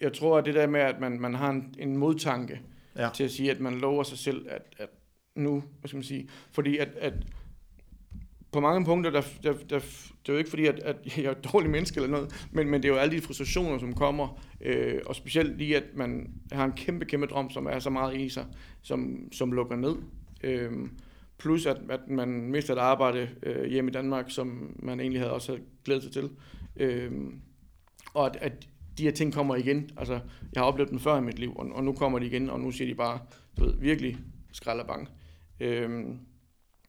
jeg tror, at det der med, at man, man har en, en modtanke ja. til at sige, at man lover sig selv, at, at nu, hvad skal man sige, fordi at, at på mange punkter, der, der, der, det er jo ikke fordi, at, at jeg er et dårligt menneske eller noget, men, men det er jo alle de frustrationer, som kommer, øh, og specielt lige, at man har en kæmpe, kæmpe drøm, som er så meget i sig, som, som lukker ned. Øh, plus at, at man mister et arbejde øh, hjemme i Danmark, som man egentlig havde også glædet sig til. Øh, og at, at de her ting kommer igen. Altså, jeg har oplevet dem før i mit liv, og, og nu kommer de igen, og nu siger de bare, du ved, virkelig skralderbang. Øh,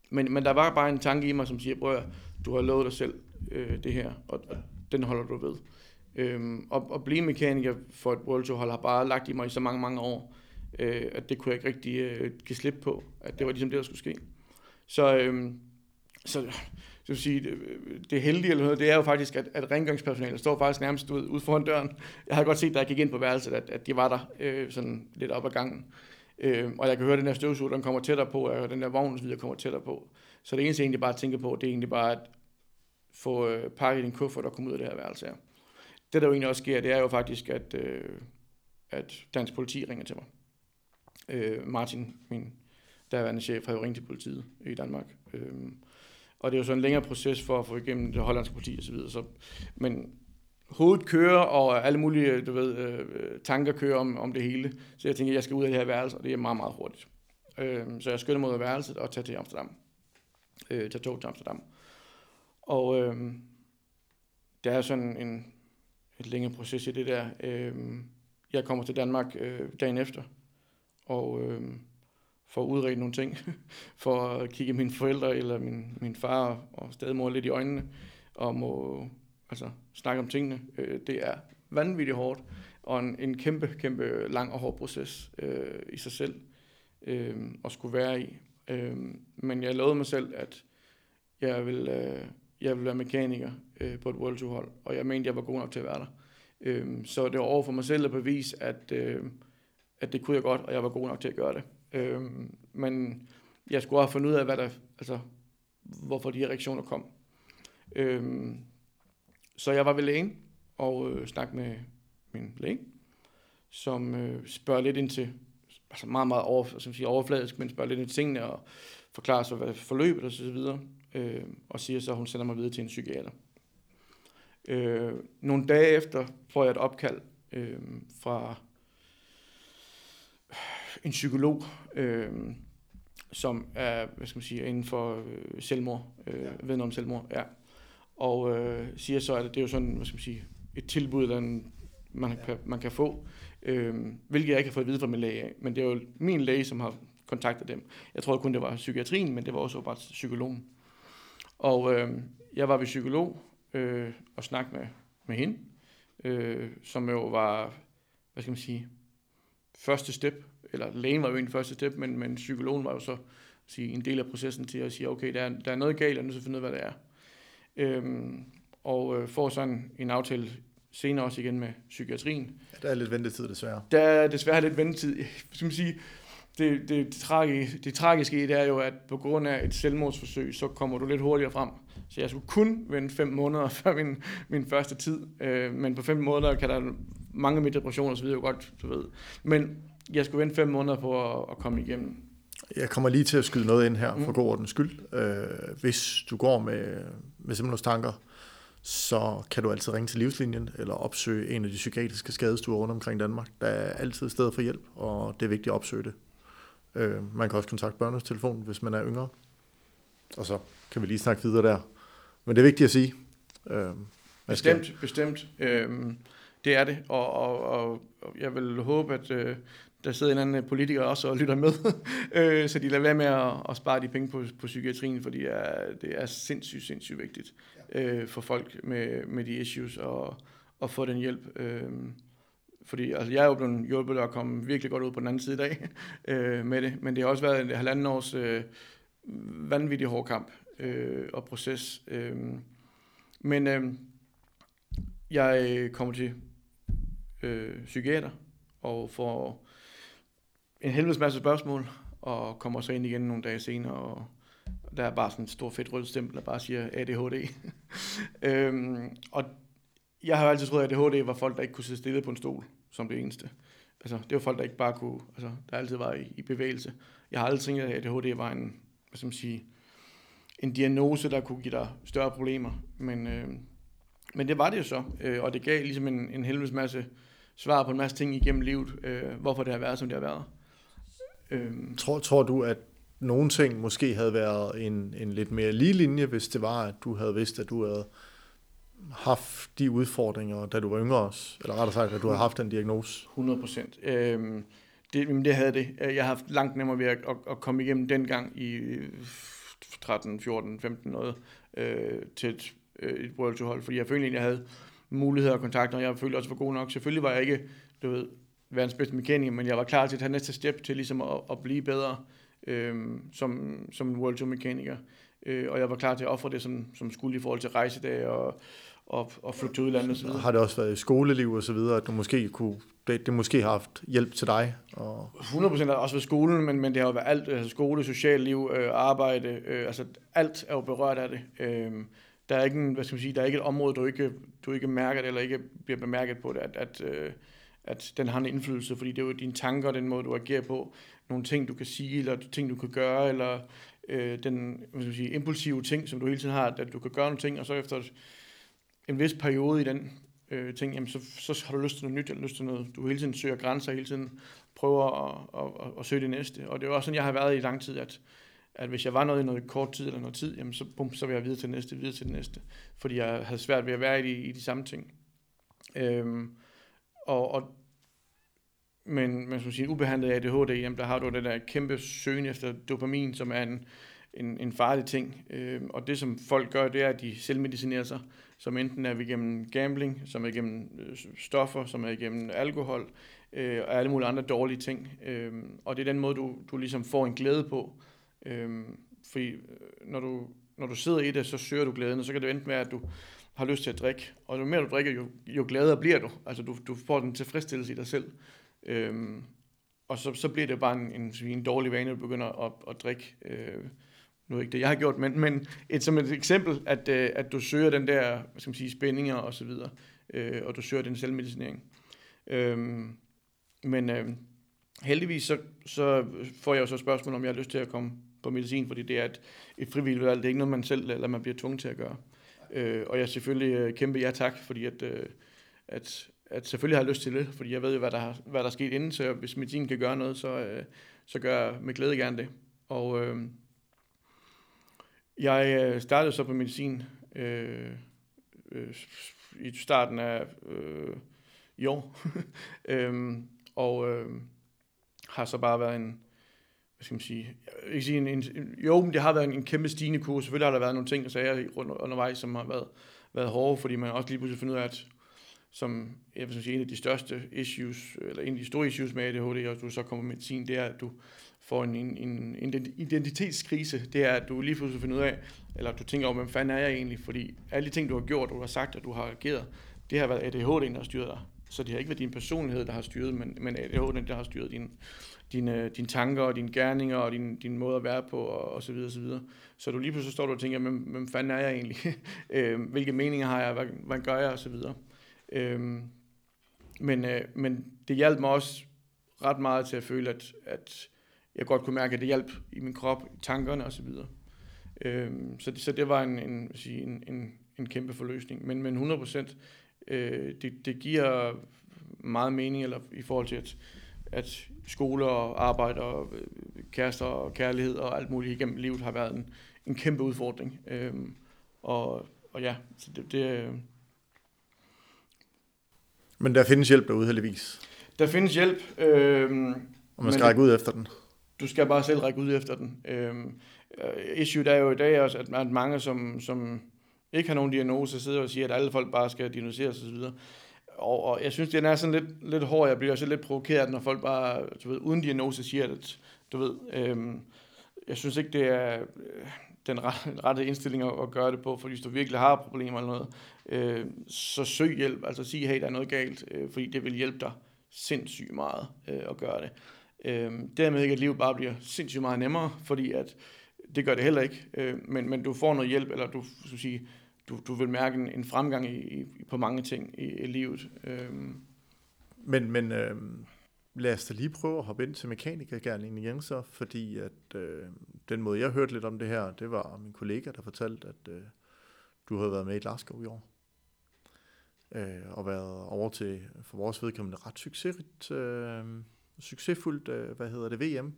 men, men der var bare en tanke i mig, som siger, bror, du har lovet dig selv øh, det her, og, og den holder du ved. Øhm, og at blive mekaniker for et World Tour hold har bare lagt i mig i så mange, mange år, øh, at det kunne jeg ikke rigtig øh, give slip på, at det var ligesom det, der skulle ske. Så, øh, så så vil sige, det, det heldige eller noget, det er jo faktisk, at, at rengøringspersonalet står faktisk nærmest ud, ud foran døren. Jeg har godt set, da jeg gik ind på værelset, at, at de var der øh, sådan lidt op ad gangen. Øh, og jeg kan høre, at den her støvsuger, den kommer tættere på, og den der vogn der kommer tættere på. Så det eneste, jeg egentlig bare tænker på, det er egentlig bare, at få øh, pakket din kuffert og komme ud af det her værelse her. Det, der jo egentlig også sker, det er jo faktisk, at, øh, at dansk politi ringer til mig. Øh, Martin, min daværende chef, har jo ringet til politiet i Danmark. Øh, og det er jo så en længere proces for at få igennem det hollandske politi osv. Så, så, men hovedet kører, og alle mulige du ved, øh, tanker kører om, om det hele. Så jeg tænker, at jeg skal ud af det her værelse, og det er meget, meget hurtigt. Øh, så jeg skynder mod værelset og tager til Amsterdam. Øh, tager tog til Amsterdam. Og øh, der er sådan en, et længere proces i det der. Øh, jeg kommer til Danmark øh, dagen efter, og øh, får udredt nogle ting, for at kigge mine forældre eller min, min far og stedmor lidt i øjnene, og må altså, snakke om tingene. Øh, det er vanvittigt hårdt, og en, en kæmpe, kæmpe lang og hård proces øh, i sig selv øh, at skulle være i. Øh, men jeg lovede mig selv, at jeg vil, øh, jeg vil være mekaniker øh, på et World Tour hold, og jeg mente, jeg var god nok til at være der. Øh, så det var over for mig selv at bevise, at, øh, at det kunne jeg godt, og jeg var god nok til at gøre det. Øh, men jeg skulle have fundet ud af, hvad der, altså, hvorfor de her reaktioner kom. Øh, så jeg var ved lægen og øh, snakkede med min læge, som øh, spørger lidt ind til, altså meget, meget over, altså, sige, overfladisk, men spørger lidt ind til tingene og forklarer så, hvad forløbet og så videre, øh, og siger så, at hun sender mig videre til en psykiater. Øh, nogle dage efter får jeg et opkald øh, fra en psykolog, øh, som er, hvad skal man sige, inden for øh, selvmord, øh, ja. ved om selvmord, ja. Og øh, siger så, at det er jo sådan, hvad skal man sige, et tilbud, der man, ja. kan, man kan få, øh, hvilket jeg ikke har fået at vide fra min læge af. Men det er jo min læge, som har kontaktet dem. Jeg tror kun, det var psykiatrien, men det var også bare psykologen. Og øh, jeg var ved psykolog øh, og snakkede med, med hende, øh, som jo var, hvad skal man sige, første step, eller lægen var jo en første step, men, men psykologen var jo så sige, en del af processen til at sige, okay, der er, der er noget galt, og nu skal finde ud af, hvad det er. Øhm, og øh, får sådan en aftale senere også igen med psykiatrien. Ja, der er lidt ventetid desværre. Der er desværre lidt ventetid. Skal man sige, det, det, det, tragiske, det tragiske det er jo, at på grund af et selvmordsforsøg, så kommer du lidt hurtigere frem. Så jeg skulle kun vente fem måneder før min, min første tid. Øh, men på fem måneder kan der mange med depression og så videre godt, du ved. Men jeg skulle vente fem måneder på at, at komme igennem. Jeg kommer lige til at skyde noget ind her, for mm. god ordens skyld. Øh, hvis du går med, med tanker, så kan du altid ringe til livslinjen, eller opsøge en af de psykiatriske skadestuer rundt omkring Danmark. Der er altid sted for hjælp, og det er vigtigt at opsøge det. Øh, man kan også kontakte børnenes telefon, hvis man er yngre. Og så kan vi lige snakke videre der. Men det er vigtigt at sige. Øh, bestemt, skal... bestemt. Øh, det er det, og, og, og jeg vil håbe, at øh, der sidder en anden politiker også og lytter med, øh, så de lader være med at, at spare de penge på, på psykiatrien, fordi det er, det er sindssygt, sindssygt vigtigt øh, for folk med, med de issues og, og få den hjælp. Øh, fordi altså, jeg er jo blevet hjulpet og komme virkelig godt ud på den anden side i dag øh, med det, men det har også været en halvanden års øh, vanvittig hård kamp øh, og proces. Øh, men øh, jeg kommer til øh, psykiater og får en helvedes masse spørgsmål, og kommer så ind igen nogle dage senere, og der er bare sådan en stor fedt rød stempel, der bare siger ADHD. øhm, og jeg har altid troet, at ADHD var folk, der ikke kunne sidde stille på en stol, som det eneste. Altså, det var folk, der ikke bare kunne, altså, der altid var i, i bevægelse. Jeg har aldrig tænkt, at ADHD var en, hvad skal man sige, en diagnose, der kunne give dig større problemer. Men, øh, men det var det jo så, øh, og det gav ligesom en, en helvedes masse svar på en masse ting igennem livet, øh, hvorfor det har været, som det har været. Øhm. Tror, tror du, at nogle ting måske havde været en, en lidt mere lige linje, hvis det var, at du havde vidst, at du havde haft de udfordringer, da du var yngre også? Eller rettere sagt, at du havde haft den diagnose? 100 procent. Øhm, det, det havde det. Jeg har haft langt nemmere ved at, at, at komme igennem den gang i 13, 14, 15 noget øh, til et, øh, et World Tour hold, fordi jeg følte egentlig, jeg havde muligheder og kontakter, og jeg følte også var god nok. Selvfølgelig var jeg ikke, du ved, verdens bedste mekaniker, men jeg var klar til at tage næste step til ligesom at, at blive bedre øh, som, som en World Tour mekaniker. Øh, og jeg var klar til at ofre det, som, som skulle i forhold til rejsedag og, og, og flytte til udlandet videre. Har det også været skoleliv og så videre, at du måske kunne, det, det måske har haft hjælp til dig? Og... 100% har også været skolen, men, men det har jo været alt, altså skole, socialt liv, øh, arbejde, øh, altså alt er jo berørt af det. Øh, der er ikke, en, hvad skal man sige, der er ikke et område, du ikke, du ikke mærker det, eller ikke bliver bemærket på det, at, at, øh, at den har en indflydelse, fordi det er jo dine tanker, den måde, du agerer på, nogle ting, du kan sige, eller ting, du kan gøre, eller øh, den hvad skal man sige, impulsive ting, som du hele tiden har, at du kan gøre nogle ting, og så efter en vis periode i den øh, ting, jamen så, så har du lyst til noget nyt, eller lyst til noget, du hele tiden søger grænser, hele tiden prøver at, at, at, at søge det næste. Og det er også sådan, jeg har været i lang tid, at, at hvis jeg var noget i noget kort tid eller noget tid, jamen så, bum, så vil jeg videre til det næste, videre til det næste. Fordi jeg havde svært ved at være i de, i de samme ting. Øhm, og, og, men, men som siger, ubehandlet ADHD, jamen der har du den der kæmpe søgen efter dopamin, som er en, en, en farlig ting. Øh, og det som folk gør, det er, at de selvmedicinerer sig, som enten er igennem gambling, som er igennem øh, stoffer, som er igennem alkohol, øh, og alle mulige andre dårlige ting. Øh, og det er den måde, du, du ligesom får en glæde på. Øh, fordi øh, når du, når du sidder i det, så søger du glæden, og så kan det enten være, at du har lyst til at drikke, og jo mere du drikker, jo, jo gladere bliver du. Altså du, du får den tilfredsstillelse i dig selv. Øhm, og så, så bliver det bare en, en, en dårlig vane, at du begynder at, at drikke. Øh, nu er ikke det, jeg har gjort, men, men et, som et eksempel, at, øh, at du søger den der hvad skal man sige, spændinger og så videre, øh, og du søger den selvmedicinering. Øh, men øh, heldigvis så, så får jeg jo så spørgsmål, om jeg har lyst til at komme på medicin, fordi det er et, et frivilligt valg. Det er ikke noget, man selv eller man bliver tvunget til at gøre. Øh, og jeg selvfølgelig øh, kæmpe ja tak, fordi at, øh, at, at selvfølgelig har jeg lyst til det, fordi jeg ved jo, hvad der, har, hvad der er sket inden, så hvis medicin kan gøre noget, så, øh, så gør jeg med glæde gerne det. Og øh, jeg øh, startede så på medicin øh, øh, i starten af øh, i år, øh, og øh, har så bare været en, skal man sige, jeg vil sige en, en, jo, men det har været en, en kæmpe stigende kurs. Selvfølgelig har der været nogle ting og sager rundt undervejs, som har været, været hårde, fordi man også lige pludselig finder ud af, at som jeg vil sige, en af de største issues, eller en af de store issues med ADHD, og du så kommer med medicin, det er, at du får en, en, en identitetskrise. Det er, at du lige pludselig finder ud af, eller du tænker over, hvem fanden er jeg egentlig? Fordi alle de ting, du har gjort, du har sagt, og du har ageret, det har været ADHD, der har styret dig. Så det har ikke været din personlighed, der har styret, men, men ADHD, der har styret din, dine, øh, dine tanker og dine gerninger og din, din måde at være på og, og så videre, så videre. Så du lige pludselig står du og tænker, hvem, hvem fanden er jeg egentlig? Øh, hvilke meninger har jeg? Hvad, hvad gør jeg? Og så videre. Øhm, men, øh, men det hjalp mig også ret meget til at føle, at, at jeg godt kunne mærke, at det hjalp i min krop, i tankerne og så videre. Øhm, så, det, så det var en, en, en, en, en kæmpe forløsning. Men, men 100 procent, øh, det, det giver meget mening eller i forhold til, at, at skole og arbejde og øh, kærester og kærlighed og alt muligt igennem livet har været en, en kæmpe udfordring. Øhm, og, og ja, så det, det... Øh, Men der findes hjælp derude heldigvis? Der findes hjælp. Øhm, og man skal række ud efter den? Du skal bare selv række ud efter den. Øhm, issue er jo i dag også, at mange, som, som ikke har nogen diagnose, sidder og siger, at alle folk bare skal diagnoseres osv., og, og jeg synes, den er sådan lidt, lidt hård. Jeg bliver også lidt provokeret, når folk bare, du ved, uden diagnose siger, at du ved, øhm, jeg synes ikke, det er øh, den rette indstilling at, at gøre det på, for hvis du virkelig har problemer eller noget, øh, så søg hjælp, altså sig, hey, der er noget galt, øh, fordi det vil hjælpe dig sindssygt meget øh, at gøre det. Øh, dermed ikke, at livet bare bliver sindssygt meget nemmere, fordi at det gør det heller ikke, øh, men, men du får noget hjælp, eller du, skal sige, du, du vil mærke en, en fremgang i, i, på mange ting i, i livet. Øhm. Men, men øh, lad os da lige prøve at hoppe ind til mekanikergærningen igen så, fordi at øh, den måde, jeg hørte lidt om det her, det var min kollega, der fortalte, at øh, du havde været med i Glasgow i år. Øh, og været over til, for vores vedkommende, ret succesrigt, øh, succesfuldt, øh, hvad hedder det, VM.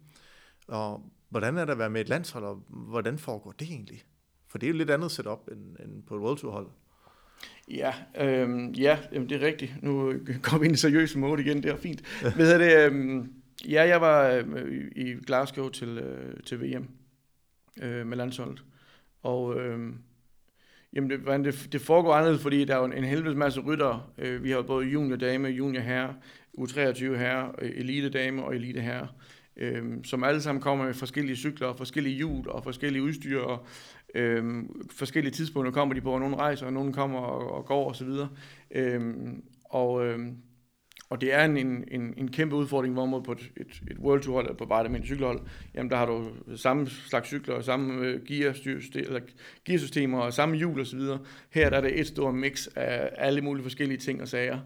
Og hvordan er det at være med et landshold, og hvordan foregår det egentlig? For det er jo lidt andet setup end, end på et World Tour hold. Ja, øhm, ja jamen, det er rigtigt. Nu kommer vi ind i seriøs mode igen, det er fint. Ved det, øhm, ja, jeg var øh, i Glasgow til, øh, til VM øh, med landsholdet. Og øh, jamen, det, det, det foregår anderledes, fordi der er jo en, en helvedes masse rytter. Øh, vi har både junior dame, junior herre, U23 herre, elite dame og elite herre øh, som alle sammen kommer med forskellige cykler, og forskellige hjul og forskellige udstyr, og Øhm, forskellige tidspunkter kommer de på, og nogle rejser, og nogle kommer og, og går osv. Og, øhm, og, øhm, og det er en, en, en, en kæmpe udfordring, hvor man på et, et, et World Tour hold, eller på bare det almindelige cykelhold, jamen der har du samme slags cykler, samme øh, gearsystem, eller gearsystemer og samme hjul osv. Her der er det et stort mix af alle mulige forskellige ting og sager.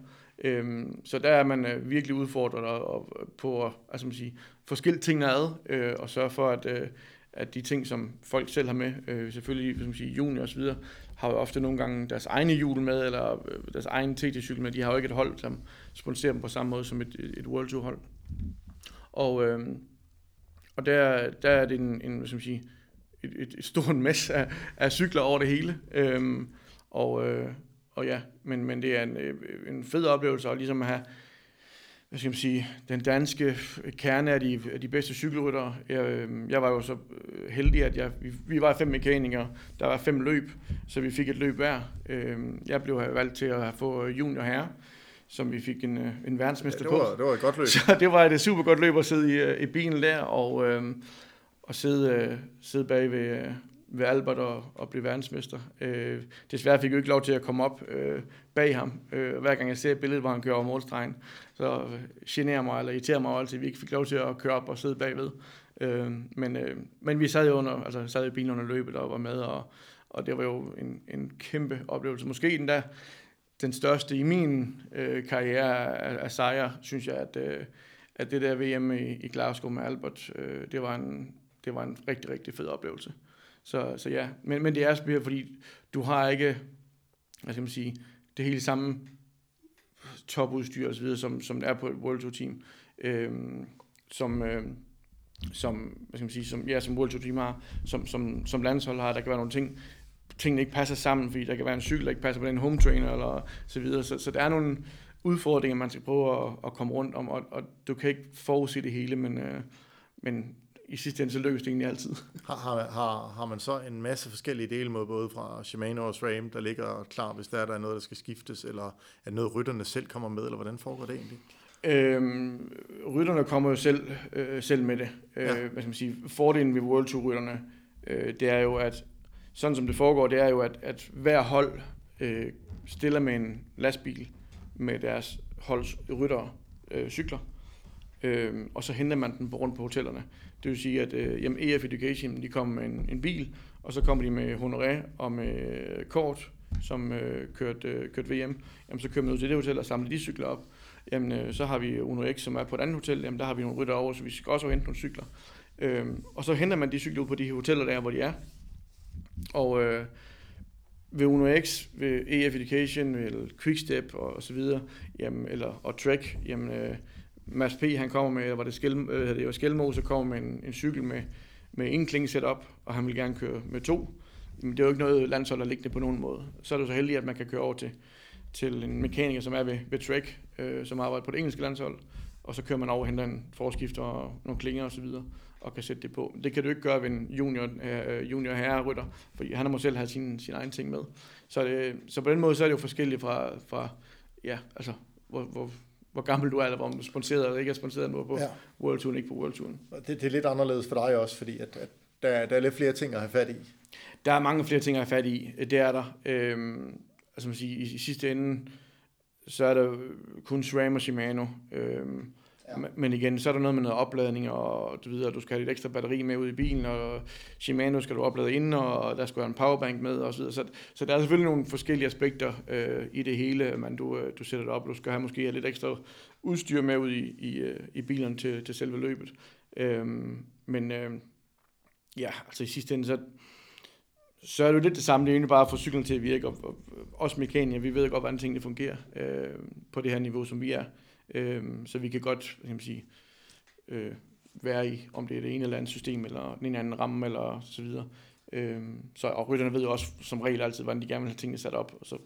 Øhm, så der er man øh, virkelig udfordret og, og, på at altså man siger, få skilt tingene ad, øh, og sørge for, at, øh, at de ting, som folk selv har med, øh, selvfølgelig som sige, junior osv., har jo ofte nogle gange deres egne hjul med, eller øh, deres egen TT-cykel med. De har jo ikke et hold, som sponsorerer dem på samme måde som et, et World Tour hold. Og, øh, og der, der er det en, en hvad skal man sige, et, et, et stort mess af, af cykler over det hele. Øh, og, øh, og ja, men, men det er en, øh, en fed oplevelse ligesom at ligesom have hvad skal man sige, den danske kerne af de, af de bedste cykelryttere. Jeg, øhm, jeg var jo så øh, heldig, at jeg, vi, vi var fem mekanikere, der var fem løb, så vi fik et løb hver. Øhm, jeg blev valgt til at få junior herre, som vi fik en, øh, en verdensmester ja, det var, på. Det var et godt løb. Så det var et super godt løb at sidde i, i bilen der, og, øhm, og sidde, sidde bag ved, ved Albert og, og blive verdensmester. Øh, desværre fik jeg ikke lov til at komme op øh, bag ham, øh, hver gang jeg ser et billede, hvor han kører over målstregen. Så øh, generer mig eller irriterer mig altid, at vi ikke fik lov til at køre op og sidde bagved. Øh, men, øh, men vi sad jo under, altså sad i bilen under løbet og var med, og, og det var jo en, en kæmpe oplevelse. Måske den der, den største i min øh, karriere af, af sejre, synes jeg, at, øh, at det der VM i, i Glasgow med Albert, øh, det, var en, det var en rigtig, rigtig fed oplevelse. Så, så ja, men, men det er selvfølgelig, fordi du har ikke, hvad skal man sige, det hele samme topudstyr og så videre, som, som det er på et World Tour team, øhm, som, øhm, som, hvad skal man sige, som, ja, som World Tour team har, som, som, som landshold har, der kan være nogle ting, tingene ikke passer sammen, fordi der kan være en cykel, der ikke passer på den home trainer, eller så videre, så, så der er nogle udfordringer, man skal prøve at, at komme rundt om, og, og du kan ikke forudse det hele, men, øh, men i sidste ende så lykkes det egentlig altid. Har, har, har, har man så en masse forskellige dele med både fra Shimano og SRAM, der ligger klar, hvis der er, der er noget, der skal skiftes, eller er noget, rytterne selv kommer med, eller hvordan foregår det egentlig? Øhm, rytterne kommer jo selv, øh, selv med det. Øh, ja. hvad skal man sige, fordelen ved World Tour rytterne, øh, det er jo, at sådan som det foregår, det er jo, at, at hver hold øh, stiller med en lastbil med deres holds ryttere øh, cykler, øh, og så henter man den rundt på hotellerne. Det vil sige, at øh, jamen EF Education de kommer med en, en bil, og så kommer de med honoré og med kort, som øh, kørte, øh, kørt VM. Jamen, så kører man ud til det hotel og samler de cykler op. Jamen, øh, så har vi Uno X, som er på et andet hotel. Jamen, der har vi nogle rytter over, så vi skal også hente nogle cykler. Øh, og så henter man de cykler ud på de hoteller der, hvor de er. Og øh, ved Uno X, ved EF Education, ved Quickstep og, og så videre, jamen, eller, og Trek, jamen, øh, Mads P. han kommer med, var det, Skel, øh, det var Skelmose, kommer med en, en cykel med, med en kling setup, og han vil gerne køre med to. Men det er jo ikke noget landshold, der ligger på nogen måde. Så er det så heldigt, at man kan køre over til, til en mekaniker, som er ved, ved Trek, øh, som arbejder på det engelske landshold, og så kører man over og henter en forskifter og nogle klinger osv., og, og kan sætte det på. Det kan du ikke gøre ved en junior, øh, junior herrerytter, for han har må selv have sin, sin egen ting med. Så, det, så på den måde så er det jo forskelligt fra, fra ja, altså, hvor, hvor, hvor gammel du er, eller hvor er sponsoreret eller ikke er sponsoreret på ja. World Touren, ikke på World Touren. Det, det er lidt anderledes for dig også, fordi at, at der, der er lidt flere ting at have fat i. Der er mange flere ting at have fat i, det er der. Øhm, altså man siger, i, i sidste ende, så er der kun SRAM og Shimano. Øhm, Ja. Men igen, så er der noget med noget opladning, og du ved, at du skal have lidt ekstra batteri med ud i bilen, og Shimano skal du oplade inden, og der skal være en powerbank med, og så videre. Så, så der er selvfølgelig nogle forskellige aspekter øh, i det hele, men du, øh, du sætter det op. Du skal have måske have lidt ekstra udstyr med ud i, i, øh, i bilerne til, til selve løbet. Øh, men øh, ja, altså i sidste ende, så, så er det jo lidt det samme. Det er egentlig bare at få cyklen til at virke, og, og os mekanikere, vi ved godt, hvordan tingene fungerer øh, på det her niveau, som vi er. Øh, Øh, så vi kan godt kan man sige, øh, være i, om det er det ene eller andet system, eller den ene eller anden ramme, eller så videre. Øh, så, og rytterne ved jo også som regel altid, hvordan de gerne vil have tingene sat op, og så,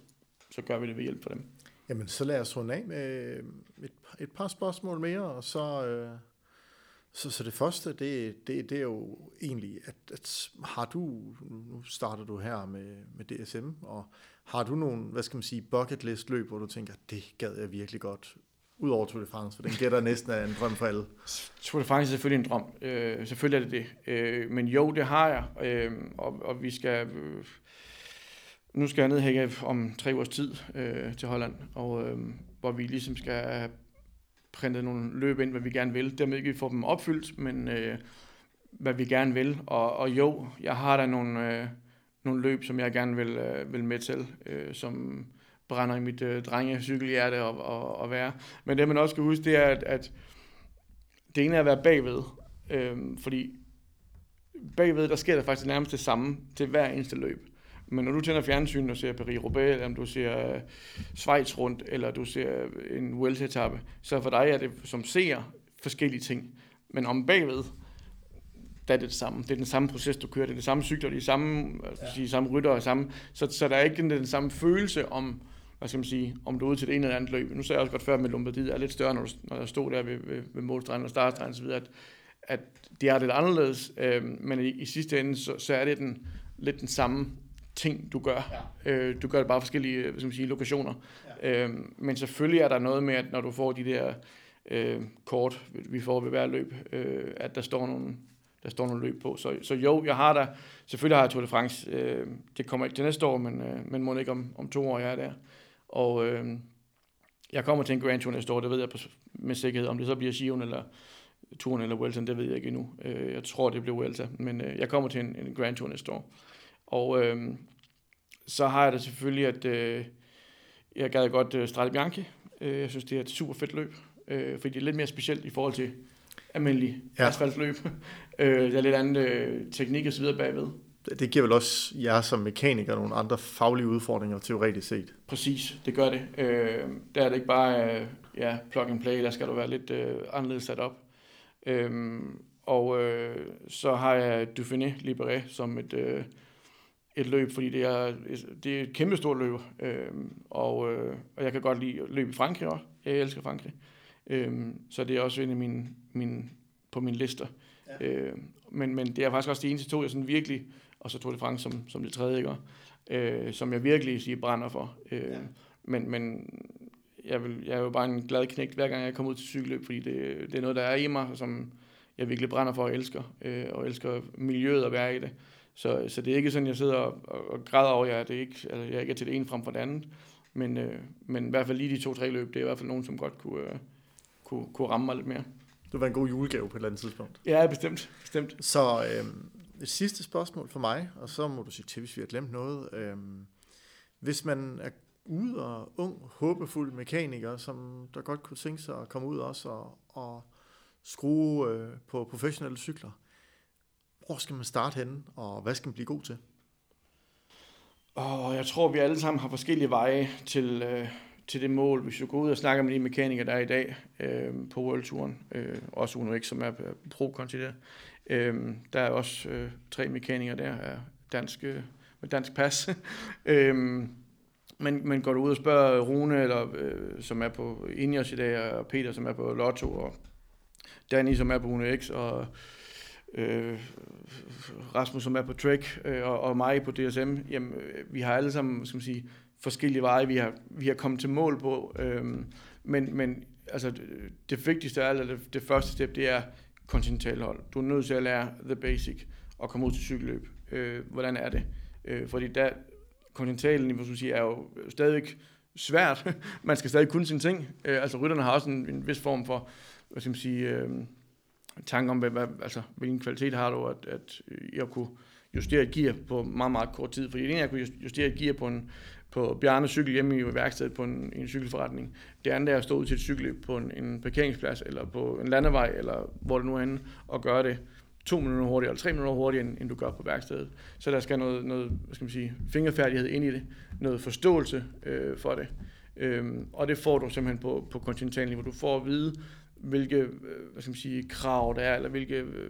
så gør vi det ved hjælp for dem. Jamen, så lad os runde af med et, et par spørgsmål mere, og så, øh, så, så det første, det, det, det er jo egentlig, at, at har du, nu starter du her med, med DSM, og har du nogle, hvad skal man sige, bucket list løb, hvor du tænker, det gad jeg virkelig godt Udover Tour de France, for den gætter næsten af en drøm for alle. Tour de France er selvfølgelig en drøm. Øh, selvfølgelig er det det. Øh, men jo, det har jeg. Øh, og, og vi skal... Øh, nu skal jeg ned her om tre års tid øh, til Holland, og øh, hvor vi ligesom skal printet nogle løb ind, hvad vi gerne vil. Dermed ikke vi får dem opfyldt, men øh, hvad vi gerne vil. Og, og jo, jeg har der nogle, øh, nogle løb, som jeg gerne vil, øh, vil med til, øh, som brænder i mit øh, drengecykelhjerte og, og, og være. Men det man også skal huske, det er, at, at det ene er at være bagved, øh, fordi bagved, der sker der faktisk nærmest det samme til hver eneste løb. Men når du tænder fjernsyn og ser Paris-Roubaix, eller om du ser Schweiz rundt, eller du ser en Wells-etappe, så for dig er det som ser forskellige ting. Men om bagved, der er det det samme. Det er den samme proces, du kører. Det er det samme cykler, det er samme, ja. sige, samme rytter og samme. Så, så der er ikke den, den samme følelse om, hvad skal man sige, om du er ude til det ene eller andet løb. Nu sagde jeg også godt før, med Lombardiet er lidt større, når, du, når jeg stod der ved, ved, ved målstregen og startstregen osv., at, at det er lidt anderledes, øh, men i, i sidste ende, så, så er det den, lidt den samme ting, du gør. Ja. Øh, du gør det bare forskellige hvad skal man sige, lokationer. Ja. Øh, men selvfølgelig er der noget med, at når du får de der øh, kort, vi får ved hver løb, øh, at der står nogle der står nogle løb på. Så, så jo, jeg har der, selvfølgelig har jeg Tour de France. Øh, det kommer ikke til næste år, men, øh, men må ikke om, om to år, jeg er der. Og øh, jeg kommer til en Grand Tour næste år, det ved jeg med sikkerhed. Om det så bliver Sion eller Touren eller Vuelta, det ved jeg ikke endnu. Øh, jeg tror, det bliver Vuelta, men øh, jeg kommer til en, en Grand Tour næste år. Og øh, så har jeg da selvfølgelig, at øh, jeg gad godt øh, Strade Bianchi. Øh, jeg synes, det er et super fedt løb, øh, fordi det er lidt mere specielt i forhold til almindelig ja. asfaltløb. øh, der er lidt anden øh, teknik og så videre bagved. Det giver vel også jer som mekaniker nogle andre faglige udfordringer teoretisk set. Præcis, det gør det. Øh, der er det ikke bare øh, ja, plug and play, der skal du være lidt øh, anderledes sat op. Øh, og øh, så har jeg Dauphiné Libéré som et, øh, et løb, fordi det er, det er et kæmpe stort løb, øh, og, øh, og jeg kan godt lide løb i Frankrig også. Jeg elsker Frankrig. Øh, så det er også en af mine, mine på mine lister. Ja. Øh, men, men det er faktisk også de eneste to, jeg sådan virkelig, og så tog det France som, som det tredje, ikke? Øh, som jeg virkelig siger brænder for. Øh, ja. Men, men jeg, vil, jeg er jo bare en glad knægt, hver gang jeg kommer ud til cykelløb, fordi det, det er noget, der er i mig, som jeg virkelig brænder for og elsker, øh, og elsker miljøet at være i det. Så, så det er ikke sådan, jeg sidder og, og, og græder over, at det ikke, altså, jeg ikke er til det ene frem for det andet. Men, øh, men i hvert fald lige de to-tre løb, det er i hvert fald nogen, som godt kunne, øh, kunne, kunne ramme mig lidt mere. Det var en god julegave på et eller andet tidspunkt. Ja, bestemt. bestemt. Så øh, et sidste spørgsmål for mig, og så må du sige til, hvis vi har glemt noget. Øh, hvis man er ude og ung, håbefuld mekaniker, som der godt kunne tænke sig at komme ud også og, og skrue øh, på professionelle cykler, hvor skal man starte henne, og hvad skal man blive god til? Og jeg tror, vi alle sammen har forskellige veje til, øh, til det mål. Hvis du går ud og snakker med de mekanikere, der er i dag øh, på World øh, også Uno X, som er pro Øhm, der er også øh, tre mekanikere der, er danske, øh, med dansk pas. øhm, men, men går du ud og spørger Rune, eller, øh, som er på Ineos i dag, og Peter, som er på Lotto, og Danny, som er på Uno X, og øh, Rasmus, som er på Trek, øh, og, og mig på DSM, jamen, øh, vi har alle sammen, skal man sige, forskellige veje, vi har, vi har kommet til mål på. Øh, men, men altså, det, det vigtigste af alt, det, det første step, det er kontinentalhold. Du er nødt til at lære the basic og komme ud til cykelløb. Øh, hvordan er det? Øh, fordi der, kontinentalen, hvad skal siger, er jo stadig svært. Man skal stadig kunne sine ting. Øh, altså rytterne har også en, en vis form for, hvad skal man sige, øh, tanke om, hvad, hvad, altså, hvilken kvalitet har du, at, at øh, jeg kunne justere et gear på meget, meget kort tid. Fordi det ene, jeg kunne justere et gear på en, på Bjarne cykel hjemme i værkstedet på en, en cykelforretning. Det andet er at stå ud til et cykelløb på en, en parkeringsplads, eller på en landevej, eller hvor det nu er henne, og gøre det to minutter hurtigere, eller tre minutter hurtigere, end, end du gør på værkstedet. Så der skal noget, noget hvad skal man sige, fingerfærdighed ind i det, noget forståelse øh, for det. Øhm, og det får du simpelthen på, på kontinentalniveau. Du får at vide, hvilke øh, hvad skal man sige, krav der er, eller hvilke øh,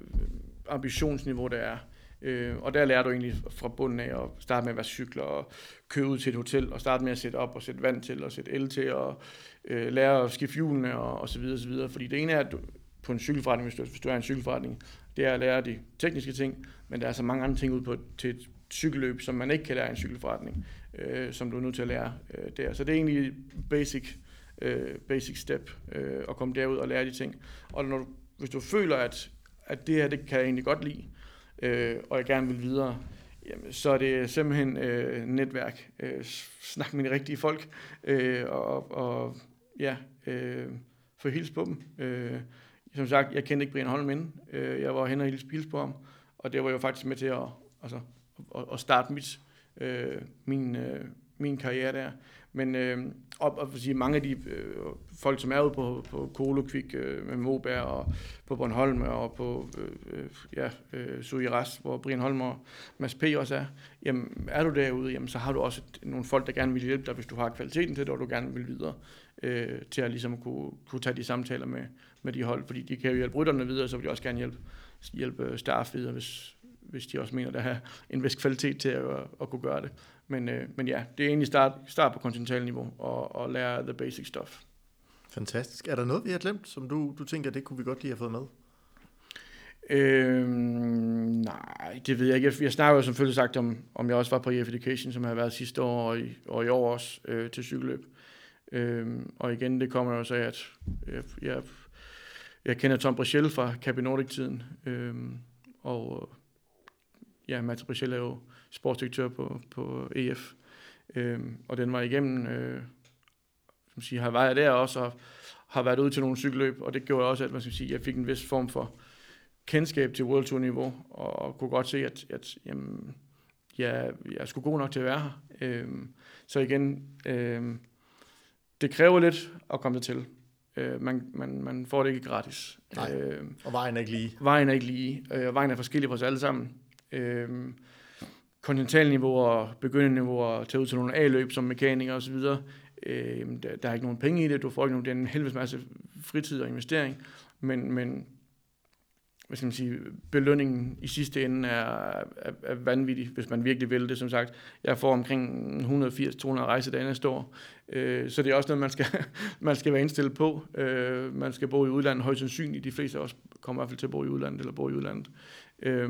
ambitionsniveau der er. Øh, og der lærer du egentlig fra bunden af at starte med at være cykler og køre ud til et hotel og starte med at sætte op og sætte vand til og sætte el til og øh, lære at skifte hjulene og, og så videre, så videre. Fordi det ene er, at du, på en cykelforretning, hvis du, hvis du er en cykelforretning, det er at lære de tekniske ting, men der er så mange andre ting ud på til et cykelløb, som man ikke kan lære i en cykelforretning, øh, som du er nødt til at lære øh, der. Så det er egentlig basic, øh, basic step øh, at komme derud og lære de ting. Og når du, hvis du føler, at, at det her, det kan jeg egentlig godt lide, øh, og jeg gerne vil videre, jamen, så er det simpelthen øh, netværk. Øh, snak med de rigtige folk, øh, og, og ja, øh, få hils på dem. Øh, som sagt, jeg kendte ikke Brian Holm inden. Øh, jeg var hen og hils på ham, og det var jo faktisk med til at, altså, at, at starte mit, øh, min, øh, min karriere der. Men øh, og, og sige, mange af de øh, folk, som er ude på, på Kolokvik øh, med Moberg og på Bornholm og på øh, øh, ja, øh, Suiras, hvor Brian Holm og Mads P. også er, jamen er du derude, jamen, så har du også et, nogle folk, der gerne vil hjælpe dig, hvis du har kvaliteten til det, og du gerne vil videre øh, til at ligesom kunne, kunne tage de samtaler med, med de hold, fordi de kan jo hjælpe rytterne videre, så vil de også gerne hjælpe, hjælpe staff videre, hvis, hvis de også mener, der er en vis kvalitet til at, at kunne gøre det. Men, øh, men ja, det er egentlig start, start på kontinentalniveau og, og lære the basic stuff. Fantastisk. Er der noget, vi har glemt, som du, du tænker, det kunne vi godt lige have fået med? Øhm, nej, det ved jeg ikke. Jeg snakker jo selvfølgelig sagt om, om jeg også var på EF Education, som har været sidste år og i, og i år også øh, til cykelløb. Øhm, og igen, det kommer jo så af, at jeg, jeg, jeg kender Tom Brichel fra Capi Nordic-tiden, øhm, og ja, Mats Brichel er jo sportsdirektør på, på EF, øhm, og den var igennem, øh, som siger, har været der også, og har været ude til nogle cykelløb, og det gjorde også, at man skal sige, jeg fik en vis form for kendskab til World Tour niveau, og kunne godt se, at, at jamen, jeg, jeg skulle god nok til at være her. Øhm, så igen, øhm, det kræver lidt at komme til. Øh, man, man, man får det ikke gratis. Nej, øh, og vejen er ikke lige. Vejen er ikke lige, øh, vejen er forskellig for os alle sammen. Øh, kontinentalniveauer, begyndeniveauer, tage ud til nogle A-løb som mekaniker osv., øh, der, der er ikke nogen penge i det, du får ikke nogen, det er en helvedes masse fritid og investering, men, men hvad skal man sige, belønningen i sidste ende er, er, er vanvittig, hvis man virkelig vil det, som sagt. Jeg får omkring 180-200 rejsedage næste år, øh, så det er også noget, man skal, man skal være indstillet på. Øh, man skal bo i udlandet, højst sandsynligt. De fleste også kommer i hvert fald til at bo i udlandet, eller bo i udlandet. Øh,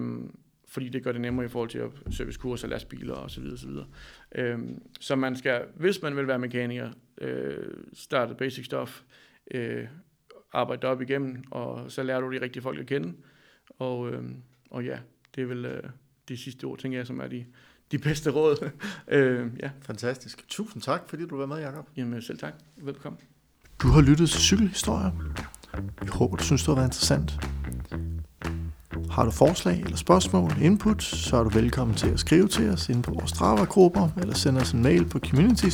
fordi det gør det nemmere i forhold til at service kurser, lastbiler osv. osv. Øhm, så man skal, hvis man vil være mekaniker, øh, starte basic stuff, øh, arbejde op igennem, og så lærer du de rigtige folk at kende. Og, øh, og ja, det er vel øh, de sidste ord, tænker jeg, som er de, de bedste råd. øh, ja. Fantastisk. Tusind tak, fordi du var med, Jacob. Jamen selv tak. Velkommen. Du har lyttet til Cykelhistorier. Jeg håber, du synes, det har været interessant. Har du forslag eller spørgsmål, input, så er du velkommen til at skrive til os inde på vores Strava-grupper, eller sende os en mail på community